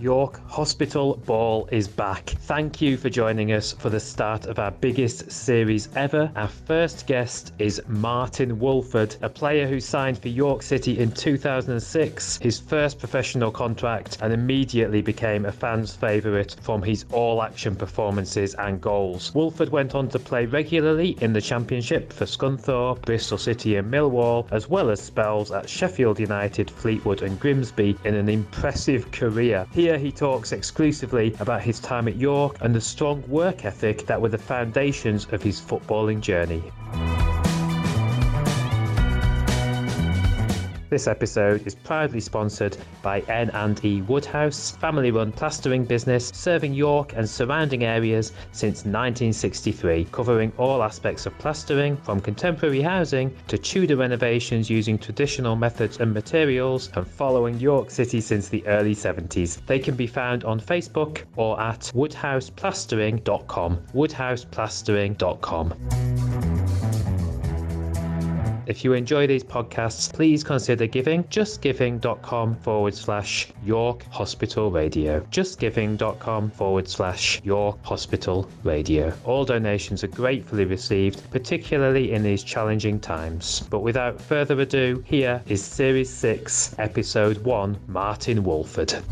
York Hospital Ball is back. Thank you for joining us for the start of our biggest series ever. Our first guest is Martyn Woolford, a player who signed for York City in 2006, his first professional contract, and immediately became a fan's favourite from his all action performances and goals. Wolford went on to play regularly in the Championship for Scunthorpe, Bristol City, and Millwall, as well as spells at Sheffield United, Fleetwood, and Grimsby in an impressive career. Here he talks exclusively about his time at York and the strong work ethic that were the foundations of his footballing journey. This episode is proudly sponsored by N&E Woodhouse, family-run plastering business serving York and surrounding areas since 1963, covering all aspects of plastering from contemporary housing to Tudor renovations using traditional methods and materials and following York City since the early 70s. They can be found on Facebook or at woodhouseplastering.com. woodhouseplastering.com. If you enjoy these podcasts, please consider giving justgiving.com forward slash York Hospital Radio. Justgiving.com forward slash York Hospital Radio. All donations are gratefully received, particularly in these challenging times. But without further ado, here is Series 6, Episode 1 Martyn Woolford.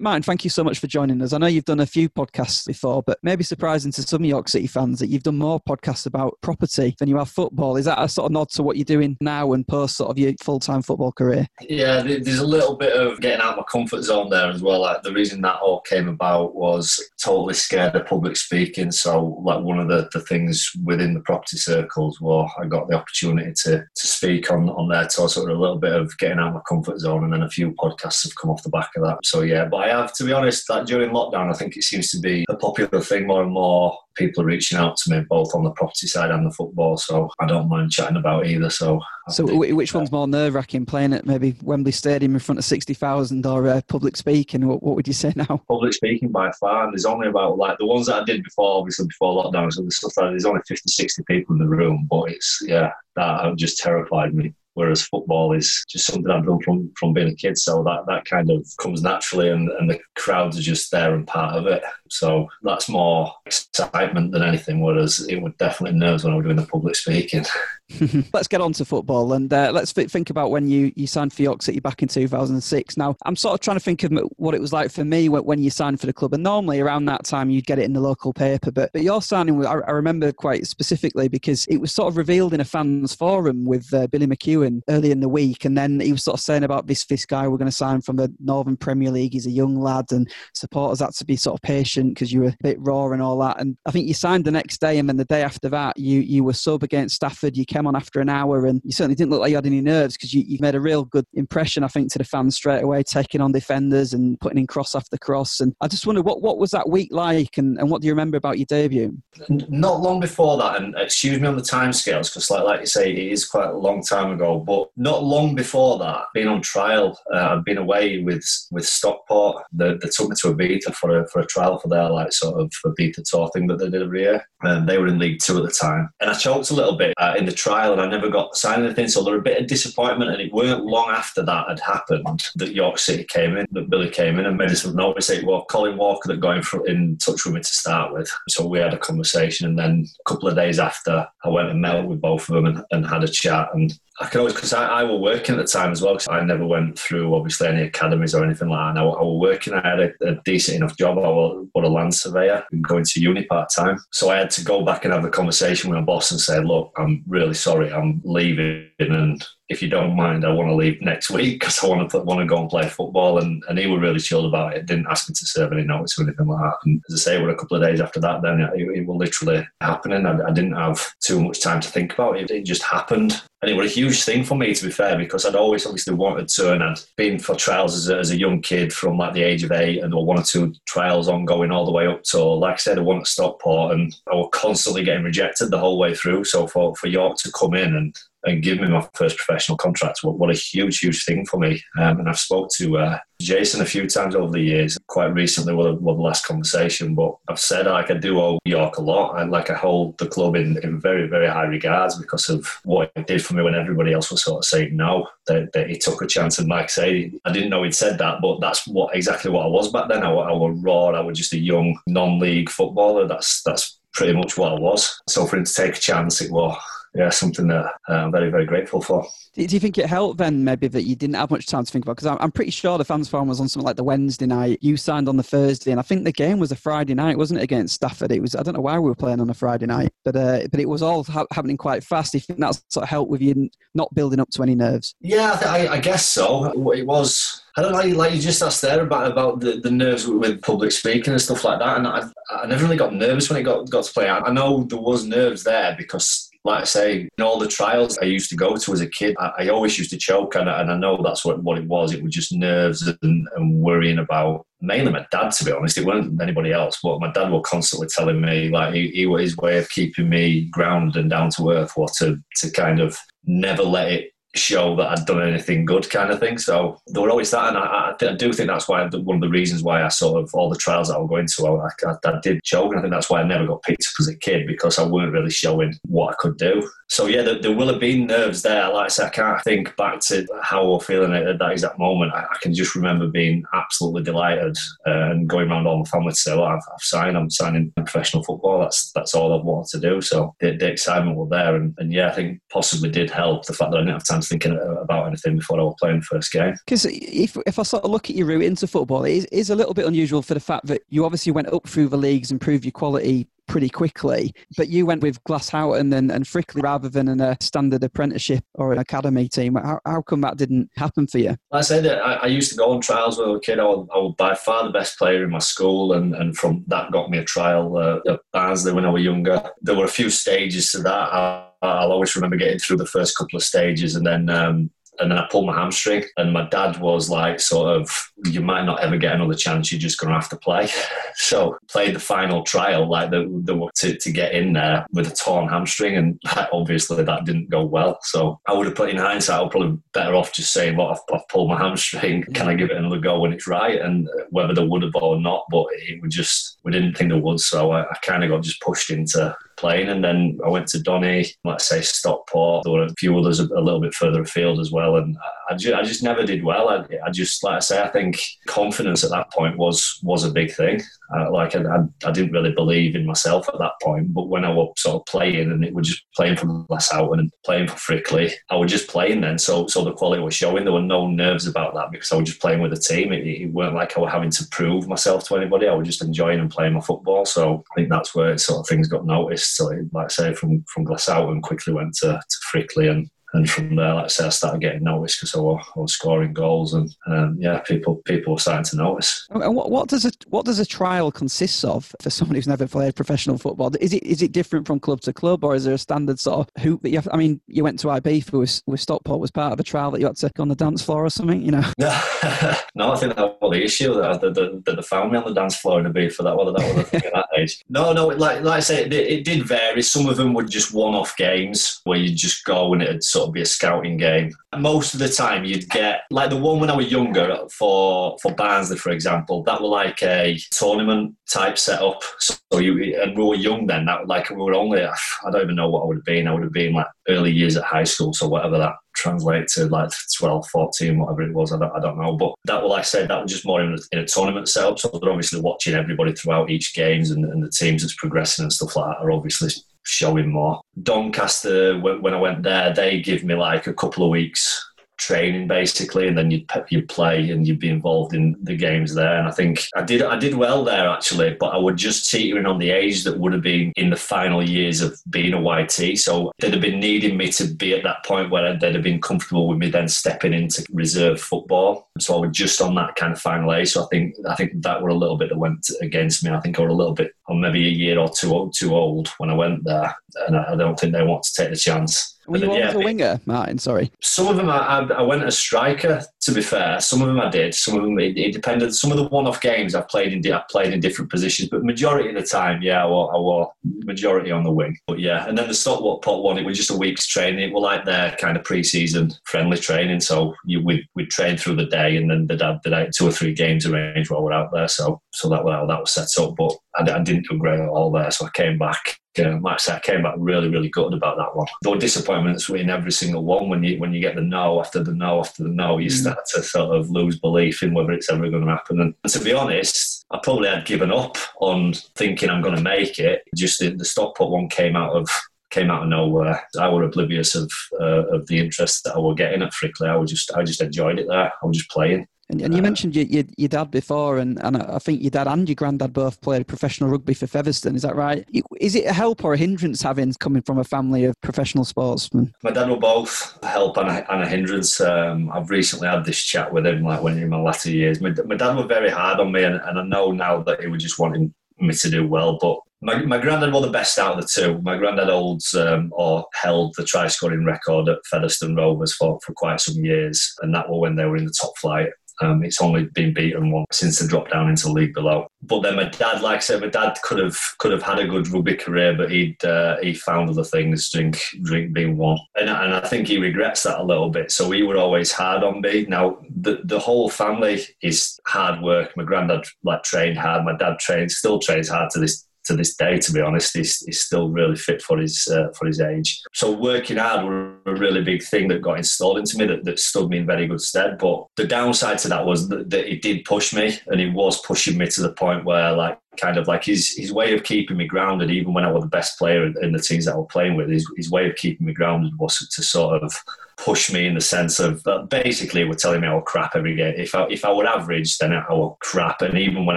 Martyn, thank you so much for joining us. I know you've done a few podcasts before, but maybe surprising to some York City fans that you've done more podcasts about property than you have football. Is that a sort of nod to what you're doing now and post sort of your full time football career? Yeah, there's a little bit of getting out of my comfort zone there as well. Like the reason that all came about was totally scared of public speaking. So, like one of the, the things within the property circles where I got the opportunity to, to speak on, on there. So, sort of a little bit of getting out of my comfort zone, and then a few podcasts have come off the back of that. So, yeah, but I have, to be honest, like during lockdown, I think it seems to be a popular thing. More and more people are reaching out to me, both on the property side and the football. So I don't mind chatting about either. So, so which one's more nerve wracking, playing at maybe Wembley Stadium in front of sixty thousand, or uh, public speaking? What, what, would you say now? Public speaking by far. And there's only about like the ones that I did before, obviously before lockdown. So the stuff that there's only 50, 60 people in the room, but it's yeah, that just terrified me whereas football is just something I've done from, from being a kid. So that, that kind of comes naturally, and, and the crowds are just there and part of it. So that's more excitement than anything, whereas it would definitely nerves when I was doing the public speaking. let's get on to football and uh, let's think about when you, you signed for York City back in 2006. Now, I'm sort of trying to think of what it was like for me when you signed for the club. And normally around that time, you'd get it in the local paper. But, but your signing, I, I remember quite specifically because it was sort of revealed in a fans forum with uh, Billy McEwan early in the week. And then he was sort of saying about this, this guy we're going to sign from the Northern Premier League. He's a young lad and supporters had to be sort of patient because you were a bit raw and all that. And I think you signed the next day and then the day after that, you, you were sub against Stafford. You came on after an hour, and you certainly didn't look like you had any nerves because you, you made a real good impression, I think, to the fans straight away, taking on defenders and putting in cross after cross. And I just wonder what, what was that week like, and, and what do you remember about your debut? Not long before that, and excuse me on the timescales, because like like you say, it is quite a long time ago. But not long before that, being on trial, uh, I've been away with with Stockport. They, they took me to Ibiza for a for a trial for their like sort of Ibiza tour thing that they did every year. And they were in League Two at the time, and I choked a little bit uh, in the trial, and I never got signed anything. So there was a bit of disappointment, and it weren't long after that had happened that York City came in, that Billy came in and made us notice it. Well, Colin Walker that got in, in touch with me to start with. So we had a conversation, and then a couple of days after, I went and met with both of them and, and had a chat. And I can always because I, I was working at the time as well. Because I never went through obviously any academies or anything like that. I, I was working. I had a, a, decent enough job. I was, was a land surveyor and going to uni part time. So I had to go back and have a conversation with my boss and say, "Look, I'm really sorry. I'm leaving, and if you don't mind, I want to leave next week because I want to want to go and play football." And, and he was really chilled about it. Didn't ask me to serve any notice or anything like that. And as I say, with a couple of days after that, then it, it was literally happening. I, I, didn't have too much time to think about it. It just happened. And it was a huge thing for me, to be fair, because I'd always obviously wanted to, and I'd been for trials as a, as a young kid from like the age of eight, and there were one or two trials ongoing all the way up to, like I said, I wanted to Stockport, and I was constantly getting rejected the whole way through. So for, for York to come in and and give me my first professional contract. What, what a huge, huge thing for me. Um, and I've spoke to uh, Jason a few times over the years. Quite recently, was the last conversation, but I've said like I do owe York a lot. I like I hold the club in, in very, very high regards because of what it did for me when everybody else was sort of saying no. That, that he took a chance, and Mike said I didn't know he'd said that, but that's what exactly what I was back then. I, I was raw. I was just a young non-league footballer. That's that's pretty much what I was. So for him to take a chance, it was yeah, something that uh, I'm very, very grateful for. Do you think it helped then, maybe, that you didn't have much time to think about? Because I'm pretty sure the fans forum was on something like the Wednesday night. You signed on the Thursday, and I think the game was a Friday night, wasn't it, against Stafford? It was. I don't know why we were playing on a Friday night, but uh, but it was all ha- happening quite fast. Do you think that sort of helped with you not building up to any nerves? Yeah, I, I guess so. It was. I don't know, like you just asked there about about the, the nerves with public speaking and stuff like that, and I, I never really got nervous when it got got to play. I know there was nerves there because like I say, in all the trials I used to go to as a kid, I, I always used to choke, and, and, I know that's what, what it was. It was just nerves and, and, worrying about mainly my dad, to be honest. It wasn't anybody else, but my dad was constantly telling me, like, he, he, his way of keeping me grounded and down to earth was to, to kind of never let it show that I'd done anything good, kind of thing. So there were always that, and I, I, do think that's why one of the reasons why I sort of all the trials that I was going to, I, I, I did choke, and I think that's why I never got picked up as a kid because I weren't really showing what I could do. So yeah, there, there, will have been nerves there. Like I said, I can't think back to how I was feeling at that exact moment. I, I can just remember being absolutely delighted uh, and going around all my family to say, "Well, I've, I've, signed. I'm signing professional football. That's that's all I've wanted to do." So the, the excitement was there, and, and, yeah, I think possibly did help the fact that I didn't have time thinking about anything before I was playing the first game. Because if if I sort of look at your route into football, it is, it is a little bit unusual for the fact that you obviously went up through the leagues and proved your quality pretty quickly. But you went with Glasshoughton and, and Frickley rather than in a standard apprenticeship or an academy team. How, how come that didn't happen for you? I said that I, I, used to go on trials when I was a kid. I was, I was, by far the best player in my school, and, and from that got me a trial uh, at Barnsley when I was younger. There were a few stages to that. I, I'll always remember getting through the first couple of stages, and then um, and then I pulled my hamstring. And my dad was like, sort of, you might not ever get another chance. You're just going to have to play. So played the final trial, like the, the to, to get in there with a torn hamstring, and obviously that didn't go well. So I would have put in hindsight, I would probably better off just saying, "Well, I've, I've pulled my hamstring. Can I give it another go when it's right?" And whether there would have or not, but it would just we didn't think there would. So I, I kind of got just pushed into playing. And then I went to Donny, let's say Stockport. There were a few others a, a little bit further afield as well. And I just, I just never did well. I, I, just, like I say, I think confidence at that point was was a big thing. Uh, like I, I, I, didn't really believe in myself at that point. But when I was sort of playing and it was just playing for Glasshoughton and playing for Frickley, I was just playing then. So so the quality was showing. There were no nerves about that because I was just playing with the team. It, it weren't like I was having to prove myself to anybody. I was just enjoying and playing my football. So I think that's where sort of things got noticed. So like I say, from from Glasshoughton quickly went to, to Frickley and and from there, like I said, I started getting noticed because I, I, was scoring goals, and um, yeah, people people were starting to notice. And what, what, does a what does a trial consist of for someone who's never played professional football? Is it is it different from club to club, or is there a standard sort of hoop that you have? I mean, you went to Ibiza with, with Stockport was part of a trial that you had to go on the dance floor or something, you know? no, I think that was the issue that, that, that they found me on the dance floor in Ibiza that. Well, that was the thing at that age. No, no, like like I say, it, it did vary. Some of them were just one-off games where you just go and it'd sort of be a scouting game. Most of the time, you'd get like the one when I was younger for for Barnsley, for example. That were like a tournament type setup. So you and we were young then. That like we were only I don't even know what I would have been. I would have been like early years at high school, so whatever that translate to, like 12, 14, whatever it was. I don't, I don't know. But that, well, like I said, that was just more in a, in a tournament setup. So they're obviously watching everybody throughout each games, and, and the teams that's progressing and stuff like that are obviously showing more. Doncaster, when I went there, they give me like a couple of weeks training basically, and then you'd you'd play and you'd be involved in the games there. And I think I did I did well there actually, but I would just teetering on the age that would have been in the final years of being a YT. So they'd have been needing me to be at that point where they'd have been comfortable with me then stepping into reserve football. So I was just on that kind of final age. So I think I think that were a little bit that went against me. I think I was a little bit, or maybe a year or two too old when I went there, and I don't think they want to take the chance. Were you always yeah, a winger, Martyn? Sorry. Some of them, I, I, went as striker, to be fair. Some of them I did. Some of them it, it depended. Some of the one-off games I've played in, I played in different positions, but majority of the time, yeah, I were, I were majority on the wing. But yeah, and then the Stockport pot one, it was just a week's training. It was like their kind of pre-season friendly training. So you we we train through the day, and then they'd have, they'd have two or three games arranged while we're out there. So so that was how that was set up. But I, I didn't do great at all there, so I came back uh, like I said, I came back really, really good about that one. There were disappointments in every single one. When you when you get the no after the no after the no, you mm. start to sort of lose belief in whether it's ever going to happen. And, and to be honest, I probably had given up on thinking I'm going to make it. Just the, the Stockport one came out of came out of nowhere. I was oblivious of uh, of the interest that I was getting at Frickley. I was just I just enjoyed it there. I was just playing. And, and you uh, mentioned your, your, your, dad before, and, and I think your dad and your granddad both played professional rugby for Featherstone. Is that right? Is it a help or a hindrance having coming from a family of professional sportsmen? My dad were both a help and a, and a hindrance. Um, I've recently had this chat with him, like when in my latter years. My, my dad were very hard on me, and, and I know now that he was just wanting me to do well. But my, my granddad was the best out of the two. My granddad holds um, or held the try scoring record at Featherstone Rovers for, for quite some years, and that was when they were in the top flight. Um, it's only been beaten once since the drop down into league below. But then my dad, like I said, my dad could have could have had a good rugby career, but he'd uh, he found other things, drink drink being one, and, and I think he regrets that a little bit. So he would always hard on me. Now the the whole family is hard work. My granddad like trained hard. My dad trained, still trains hard to this to this day, to be honest, he's, he's still really fit for his uh, for his age. So working hard was a really big thing that got installed into me that, that stood me in very good stead. But the downside to that was that, that it did push me, and he was pushing me to the point where like kind of like his his way of keeping me grounded, even when I was the best player in the teams that I was playing with, his, his way of keeping me grounded was to sort of push me in the sense of that basically were telling me I was crap every game. If I if I were average, then I was crap. And even when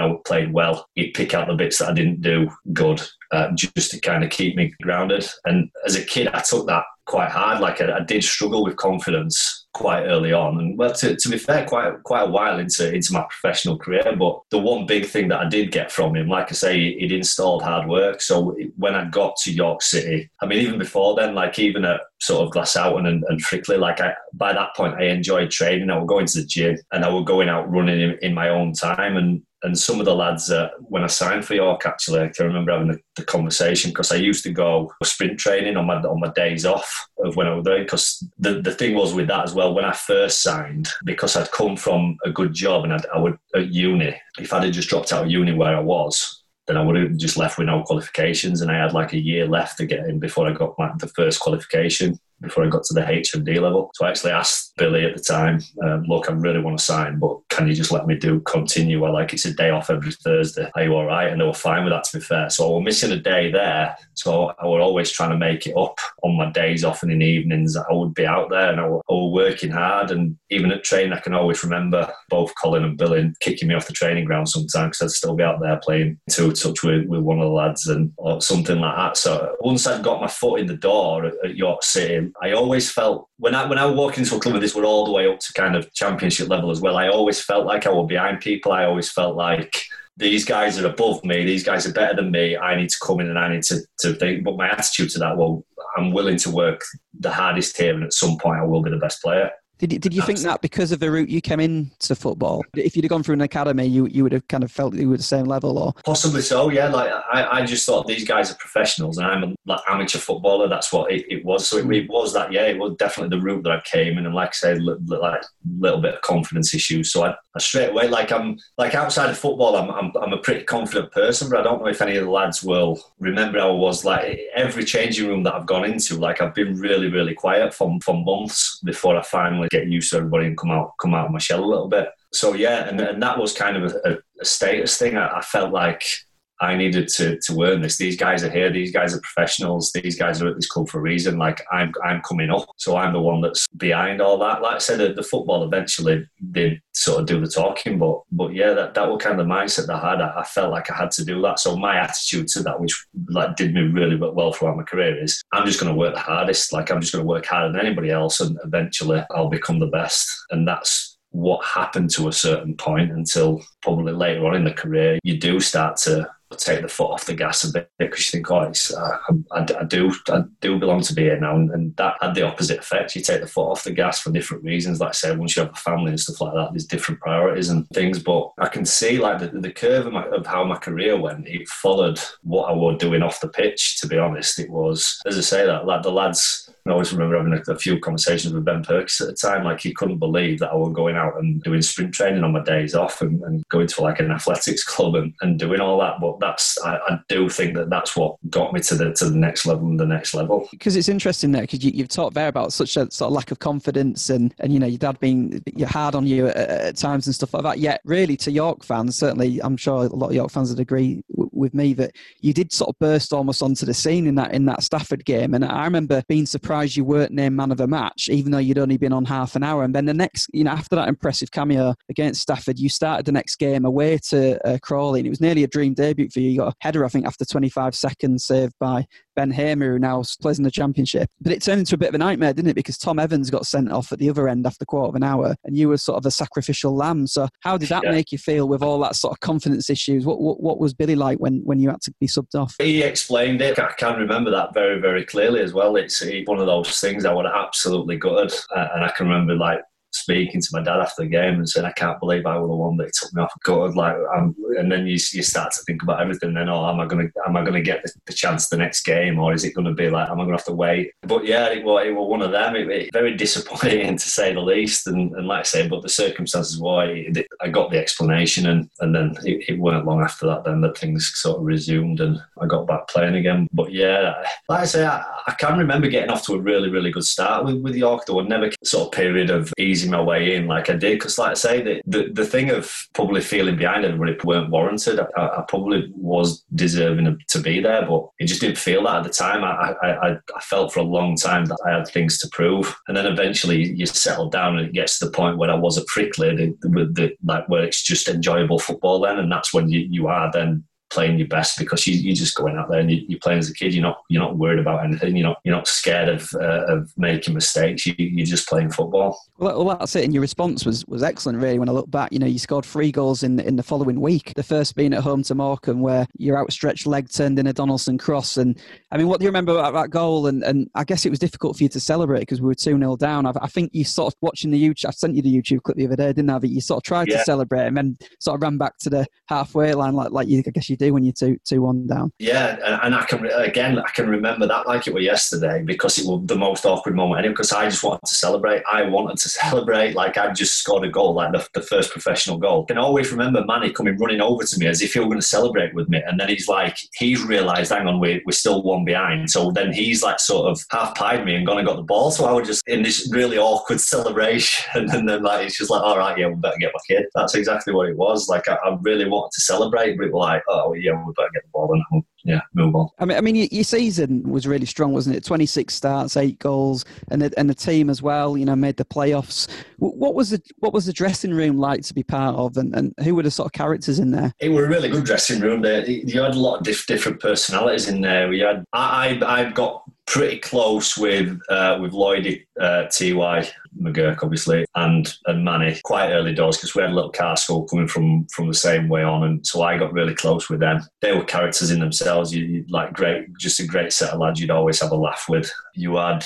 I played well, he'd pick out the bits that I didn't do good, uh, just to kind of keep me grounded. And as a kid, I took that quite hard. Like I, I did struggle with confidence quite early on, and well, to, to be fair, quite quite a while into into my professional career. But the one big thing that I did get from him, like I say, he'd installed hard work. So when I got to York City, I mean, even before then, like even at sort of Glasshoughton and, and Frickley, like I by that point, I enjoyed training. I would go into the gym and I would going out running in, in my own time and and some of the lads uh, when I signed for York actually I can remember having the, the conversation because I used to go sprint training on my on my days off of when I was there because the, the thing was with that as well when I first signed because I'd come from a good job and I'd, I would at uni if I'd just dropped out of uni where I was then I would have just left with no qualifications and I had like a year left to get in before I got my, the first qualification before I got to the HND level. So I actually asked Billy at the time, um, look, I really want to sign, but can you just let me do continue? I like it's a day off every Thursday. Are you all right? And they were fine with that, to be fair. So I was missing a day there. So I was always trying to make it up on my days off and in the evenings. I would be out there and I was, I working hard. And even at training, I can always remember both Colin and Billy kicking me off the training ground sometimes because I'd still be out there playing two touch with, with one of the lads and something like that. So once I'd got my foot in the door at, at York City, I always felt when I when I walk into a club like this, we're all the way up to kind of championship level as well. I always felt like I was behind people. I always felt like these guys are above me. These guys are better than me. I need to come in and I need to, to think. But my attitude to that, well, I'm willing to work the hardest here, and at some point, I will be the best player. Did, did you think that because of the route you came into football, if you'd have gone through an academy, you, you would have kind of felt you were the same level, or possibly so? Yeah, like I, I just thought these guys are professionals, and I'm a like amateur footballer. That's what it, it was. So it, it, was that. Yeah, it was definitely the route that I came in, and like I said, like little bit of confidence issues. So I, I, straight away, like I'm like outside of football, I'm, I'm I'm a pretty confident person, but I don't know if any of the lads will remember how I was. Like every changing room that I've gone into, like I've been really really quiet for for months before I finally get used to everybody and come out come out of my shell a little bit. So yeah, and, and that was kind of a, a status thing. I, I, felt like I needed to to earn this. These guys are here. These guys are professionals. These guys are at this club for a reason. Like I'm I'm coming up, so I'm the one that's behind all that. Like I said, the, the football eventually did sort of do the talking, but but yeah, that that was kind of the mindset that I had. I, I felt like I had to do that. So my attitude to that, which like did me really well throughout my career, is I'm just going to work the hardest. Like I'm just going to work harder than anybody else, and eventually I'll become the best. And that's what happened to a certain point until probably later on in the career, you do start to take the foot off the gas a bit because you think, oh, it's, uh, I, I, do I do belong to be here now, and, and, that had the opposite effect. You take the foot off the gas for different reasons. Like I said, once you have a family and stuff like that, there's different priorities and things. But I can see like the, the curve of, my, of how my career went. It followed what I was doing off the pitch. To be honest, it was as I say that like the lads I always remember having a, few conversations with Ben Purkiss at the time. Like he couldn't believe that I was going out and doing sprint training on my days off and, and going to like an athletics club and, and doing all that. But that's I, I, do think that that's what got me to the to the next level and the next level. Because it's interesting there because you, have talked there about such a sort of lack of confidence and and you know your dad being hard on you at, at, times and stuff like that. Yet really to York fans, certainly I'm sure a lot of York fans would agree w- with me that you did sort of burst almost onto the scene in that in that Stafford game. And I remember being surprised surprised you weren't named man of the match, even though you'd only been on half an hour. And then the next, you know, after that impressive cameo against Stafford, you started the next game away to uh, Crawley, and it was nearly a dream debut for you. You got a header, I think, after 25 seconds, saved by Ben Hamer, who now plays in the Championship. But it turned into a bit of a nightmare, didn't it? Because Tom Evans got sent off at the other end after a quarter of an hour, and you were sort of a sacrificial lamb. So how did that yeah. make you feel with all that sort of confidence issues? What, what, what was Billy like when when you had to be subbed off? He explained it. I can remember that very very clearly as well. It's one of those things I would absolutely gutted, uh, and I can remember like speaking to my dad after the game and saying, I can't believe I was the one that took me off a court. Like, I'm, and then you, you start to think about everything. Then, oh, am I going to am I to get the, the, chance the next game, or is it going to be like, am I going to have to wait? But yeah, it was, it was one of them. It, it, very disappointing to say the least. And, and like I say, but the circumstances why I got the explanation, and and then it, it weren't long after that then that things sort of resumed, and I got back playing again. But yeah, like I say, I, I can remember getting off to a really really good start with, with York. There was never sort of period of easy my way in like I did. Because, like I say, the, the, the thing of probably feeling behind everybody weren't warranted. I, I, probably was deserving to be there, but it just didn't feel that at the time. I, I, I felt for a long time that I had things to prove. And then eventually you settle down and it gets to the point where I was at Frickley, the, the, the, like where it's just enjoyable football then. And that's when you, you are then playing your best because you, you're just going out there and you, are playing as a kid. You're not you're not worried about anything. You're not you're not scared of uh, of making mistakes. You, you're just playing football. Well, well, that's it. And your response was was excellent. Really, when I look back, you know, you scored three goals in in the following week. The first being at home to Morecambe, where your outstretched leg turned in a Donaldson cross. And I mean, what do you remember about that goal? And and I guess it was difficult for you to celebrate because we were two 0 down. I, I, think you sort of watching the YouTube. I sent you the YouTube clip the other day, didn't I? That you sort of tried yeah. to celebrate and then sort of ran back to the halfway line like like you I guess you do when you're two two one down. Yeah, and, I can again I can remember that like it was yesterday because it was the most awkward moment anyway. Because I just wanted to celebrate. I wanted to celebrate like I just scored a goal, like the, the first professional goal. I can always remember Manny coming running over to me as if he were going to celebrate with me, and then he's like he's realised, hang on, we're, we're still one behind. So then he's like sort of half pied me and gone and got the ball. So I was just in this really awkward celebration, and then like it's just like, all right, yeah, we better get back in. That's exactly what it was. Like I, I really wanted to celebrate, but it was like, oh yeah, we better get the ball and yeah, move on. I mean, I mean, your season was really strong, wasn't it? Twenty six starts, eight goals, and the, and the team as well. You know, made the playoffs. What was the what was the dressing room like to be part of, and, and who were the sort of characters in there? It was a really good dressing room. There, you had a lot of diff- different personalities in there. We had I I, I got pretty close with uh, with Lloyd uh, Ty McGurk, obviously, and and Manny quite early doors because we had a little car school coming from from the same way on, and so I got really close with them. They were characters in themselves. You, you like great, just a great set of lads. You'd always have a laugh with. You had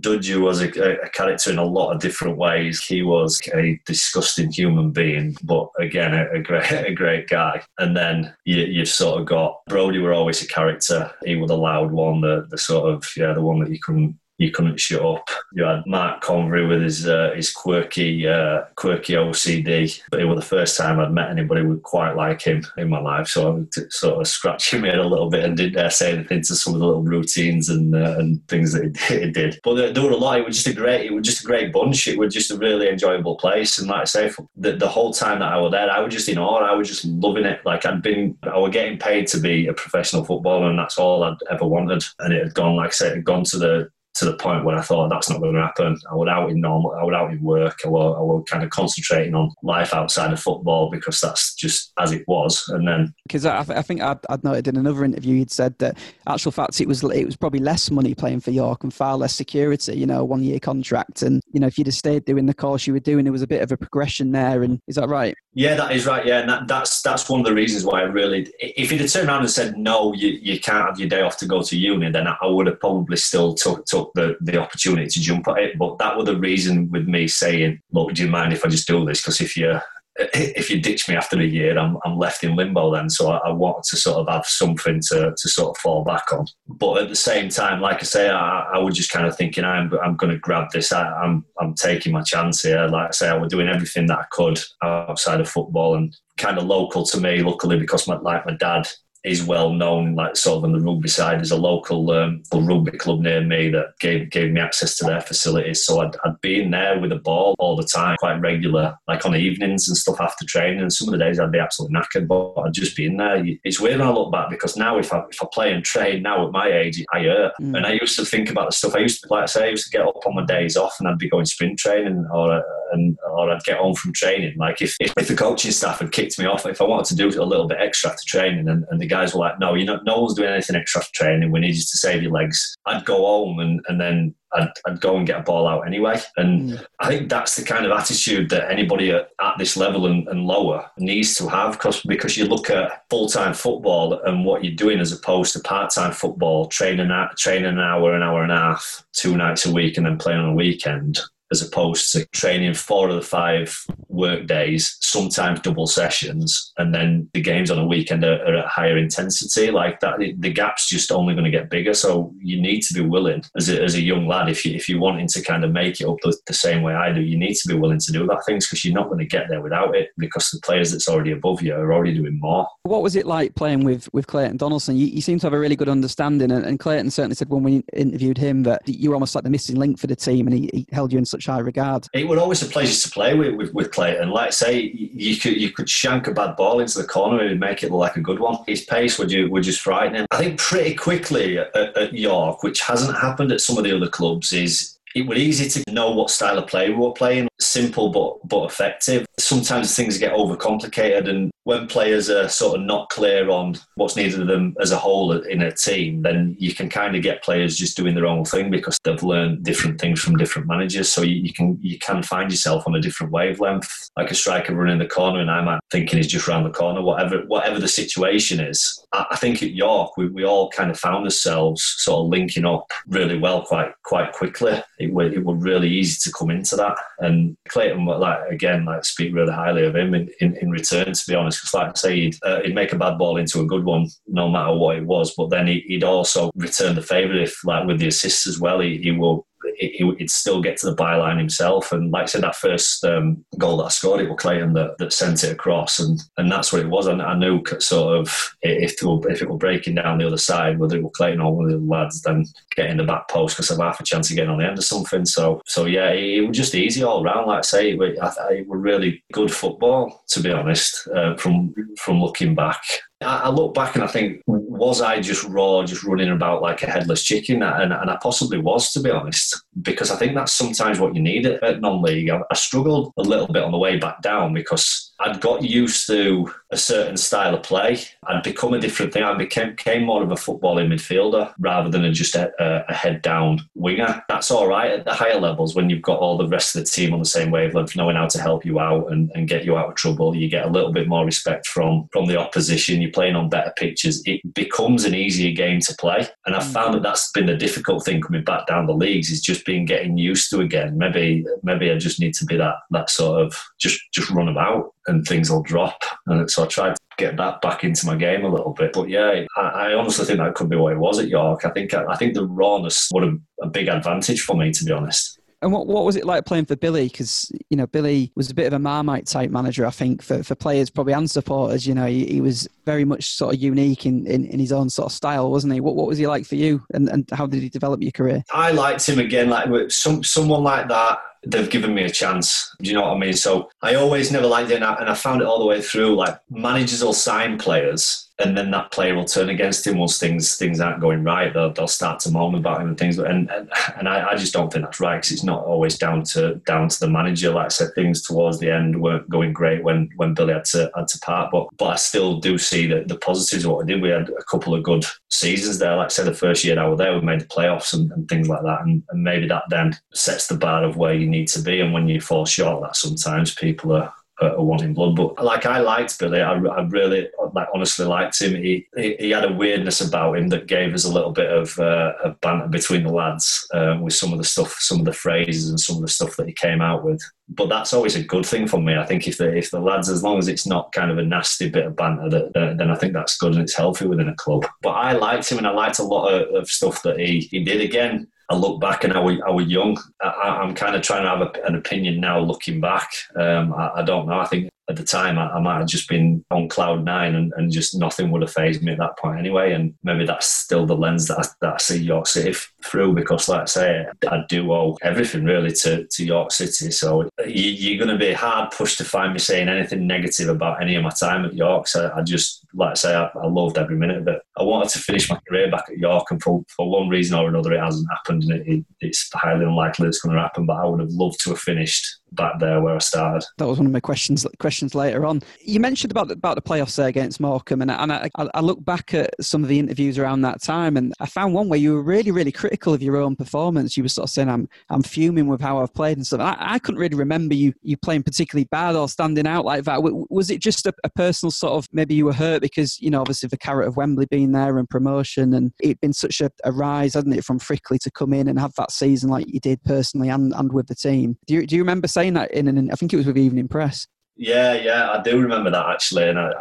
Dudju was a, a, character in a lot of different ways. He was a disgusting human being, but again, a, a great a great guy. And then you, you've sort of got Brody. Were always a character. He was the loud one, the the sort of yeah, the one that you couldn't you couldn't shut up. You had Mark Convery with his uh, his quirky uh, quirky OCD, but it was the first time I'd met anybody quite like him in my life. So I was sort of scratching my head a little bit and didn't dare say anything to some of the little routines and uh, and things that it did. But there, there, were a lot. It was just a great. It was just a great bunch. It was just a really enjoyable place. And like I say, the, the whole time that I was there, I was just in awe. I was just loving it. Like I'd been, I was getting paid to be a professional footballer, and that's all I'd ever wanted. And it had gone, like I said, it had gone to the to the point where I thought oh, that's not going to happen. I would out in normal, I would out in work, I would, I would kind of concentrating on life outside of football because that's just as it was. And then because I, I, think I'd, I'd, noted in another interview you'd said that actual fact it was it was probably less money playing for York and far less security. You know, one year contract, and you know if you'd have stayed doing the course you were doing, there was a bit of a progression there. And is that right? Yeah, that is right. Yeah, and that, that's that's one of the reasons why I really, if he'd have turned around and said no, you, you can't have your day off to go to uni, then I would have probably still took took the, the opportunity to jump at it. But that was the reason with me saying, look, do you mind if I just do this? Because if you if you ditch me after a year, I'm, I'm left in limbo then. So I, I wanted to sort of have something to, to sort of fall back on. But at the same time, like I say, I, I was just kind of thinking, I'm, I'm going to grab this. I, am I'm, I'm taking my chance here. Like I say, I was doing everything that I could outside of football and kind of local to me, luckily, because my, like my dad is well known, like sort of on the rugby side. There's a local um, rugby club near me that gave gave me access to their facilities, so I'd, I'd be in there with a ball all the time, quite regular, like on evenings and stuff after training. And some of the days I'd be absolutely knackered, but I'd just be in there. It's weird when I look back because now if I if I play and train now at my age, I hurt. Mm. And I used to think about the stuff I used to like I say I used to get up on my days off and I'd be going sprint training or and or I'd get home from training. Like if, if, if the coaching staff had kicked me off, if I wanted to do a little bit extra after training, and, and the guys were like, "No, you know, no one's doing anything extra training. We need you to save your legs." I'd go home and and then I'd, I'd, go and get a ball out anyway. And mm. I think that's the kind of attitude that anybody at, at this level and, and, lower needs to have because, because you look at full time football and what you're doing as opposed to part time football, training, training an hour, an hour and a half, two nights a week, and then playing on a weekend as opposed to training four of the five work days, sometimes double sessions, and then the games on a weekend are, are at higher intensity. Like that, the gap's just only going to get bigger. So you need to be willing, as a, as a young lad, if you if you're wanting to kind of make it up the, the same way I do, you need to be willing to do that things because you're not going to get there without it. Because the players that's already above you are already doing more. What was it like playing with with Clayton Donaldson? You, you seem to have a really good understanding, and, and Clayton certainly said when we interviewed him that you were almost like the missing link for the team, and he, he held you in such high regard. It was always a pleasure to play with, with, with Clayton. Like say, you could you could shank a bad ball into the corner and make it look like a good one. His pace would you would just frightening. I think pretty quickly at, at York, which hasn't happened at some of the other clubs, is it was easy to know what style of play we were playing. Simple but but effective. Sometimes things get overcomplicated, and when players are sort of not clear on what's needed of them as a whole in a team, then you can kind of get players just doing their own thing because they've learned different things from different managers. So you, you can you can find yourself on a different wavelength, like a striker running the corner, and I'm thinking he's just around the corner. Whatever whatever the situation is, I, I think at York we, we all kind of found ourselves sort of linking up really well quite quite quickly. It, it was really easy to come into that, and Clayton like again like speak really highly of him in, in, in return. To be honest because, like I say, he'd, uh, he'd, make a bad ball into a good one, no matter what it was. But then he, would also return the favour if, like, with the assists as well. He, he will would still get to the byline himself. And like I said, that first um, goal that I scored, it was Clayton that, that sent it across, and and that's what it was. And I knew sort of if it were, if it were breaking down the other side, whether it was Clayton or one of the lads, then getting the back post because I've half a chance of getting on the end of something. So so yeah, it, it was just easy all round. Like I say, it, it, really good football to be honest. Uh, from from looking back, I look back and I think, was I just raw, just running about like a headless chicken? And, and I possibly was, to be honest, because I think that's sometimes what you need at non-league. I, I struggled a little bit on the way back down because I'd got used to a certain style of play. I'd become a different thing. I became, became more of a footballing midfielder rather than a, just a, a, head down winger. That's all right at the higher levels when you've got all the rest of the team on the same wavelength, knowing how to help you out and, and get you out of trouble. You get a little bit more respect from, from the opposition. You're playing on better pitches. It becomes an easier game to play. And I've mm. found that that's been the difficult thing coming back down the leagues is just being getting used to again. Maybe maybe I just need to be that that sort of just just run about and things will drop. And so I tried to get that back into my game a little bit. But yeah, I, I honestly think that could be what it was at York. I think I think the rawness would have a big advantage for me, to be honest. And what, what was it like playing for Billy? Because, you know, Billy was a bit of a Marmite type manager, I think, for, for players probably and supporters. You know, he, he was very much sort of unique in, in, in, his own sort of style, wasn't he? What, what was he like for you and, and how did he develop your career? I liked him again. Like some, someone like that they've given me a chance. Do you know what I mean? So I always never liked it, and I, and I found it all the way through. Like managers will sign players and then that player will turn against him once things things aren't going right. They'll, they'll start to moan about him and things. And and, and I, I just don't think that's right because it's not always down to down to the manager. Like I said, things towards the end weren't going great when when Billy had to had to part. But but I still do see that the positives of what we did. We had a couple of good seasons there. Like I said, the first year I was there, we made the playoffs and, and things like that. And, and maybe that then sets the bar of where you need to be. And when you fall short, that sometimes people are wanting blood. But like I liked Billy, I, I really like honestly liked him. He, he, he had a weirdness about him that gave us a little bit of, uh, of banter between the lads uh, with some of the stuff, some of the phrases, and some of the stuff that he came out with. But that's always a good thing for me. I think if the if the lads, as long as it's not kind of a nasty bit of banter, that, uh, then I think that's good and it's healthy within a club. But I liked him, and I liked a lot of, of stuff that he he did. Again, I look back and I was, I was young. I, am kind of trying to have a, an opinion now looking back. Um, I, I, don't know. I think at the time I, I, might have just been on cloud nine and, and just nothing would have phased me at that point anyway. And maybe that's still the lens that I, that I see York City through because, like I say, I do owe everything really to, to York City. So you, are going to be hard pushed to find me saying anything negative about any of my time at York. So I just, like I say, I, I loved every minute of it. I wanted to finish my career back at York, and for, for one reason or another, it hasn't happened. And it, it, it's highly unlikely it's going to happen, but I would have loved to have finished back there where I started. That was one of my questions questions later on. You mentioned about the, about the playoffs there against Morecambe, and, and I, I, look back at some of the interviews around that time, and I found one where you were really really critical of your own performance. You were sort of saying, "I'm I'm fuming with how I've played and stuff." I, I couldn't really remember you you playing particularly bad or standing out like that. Was it just a, a, personal sort of maybe you were hurt because you know obviously the carrot of Wembley being there and promotion, and it'd been such a, a rise, hadn't it, from Frickley to come in and have that season like you did personally and, and with the team. Do you do you remember saying that in an I think it was with Evening Press. Yeah, yeah, I do remember that actually, and I,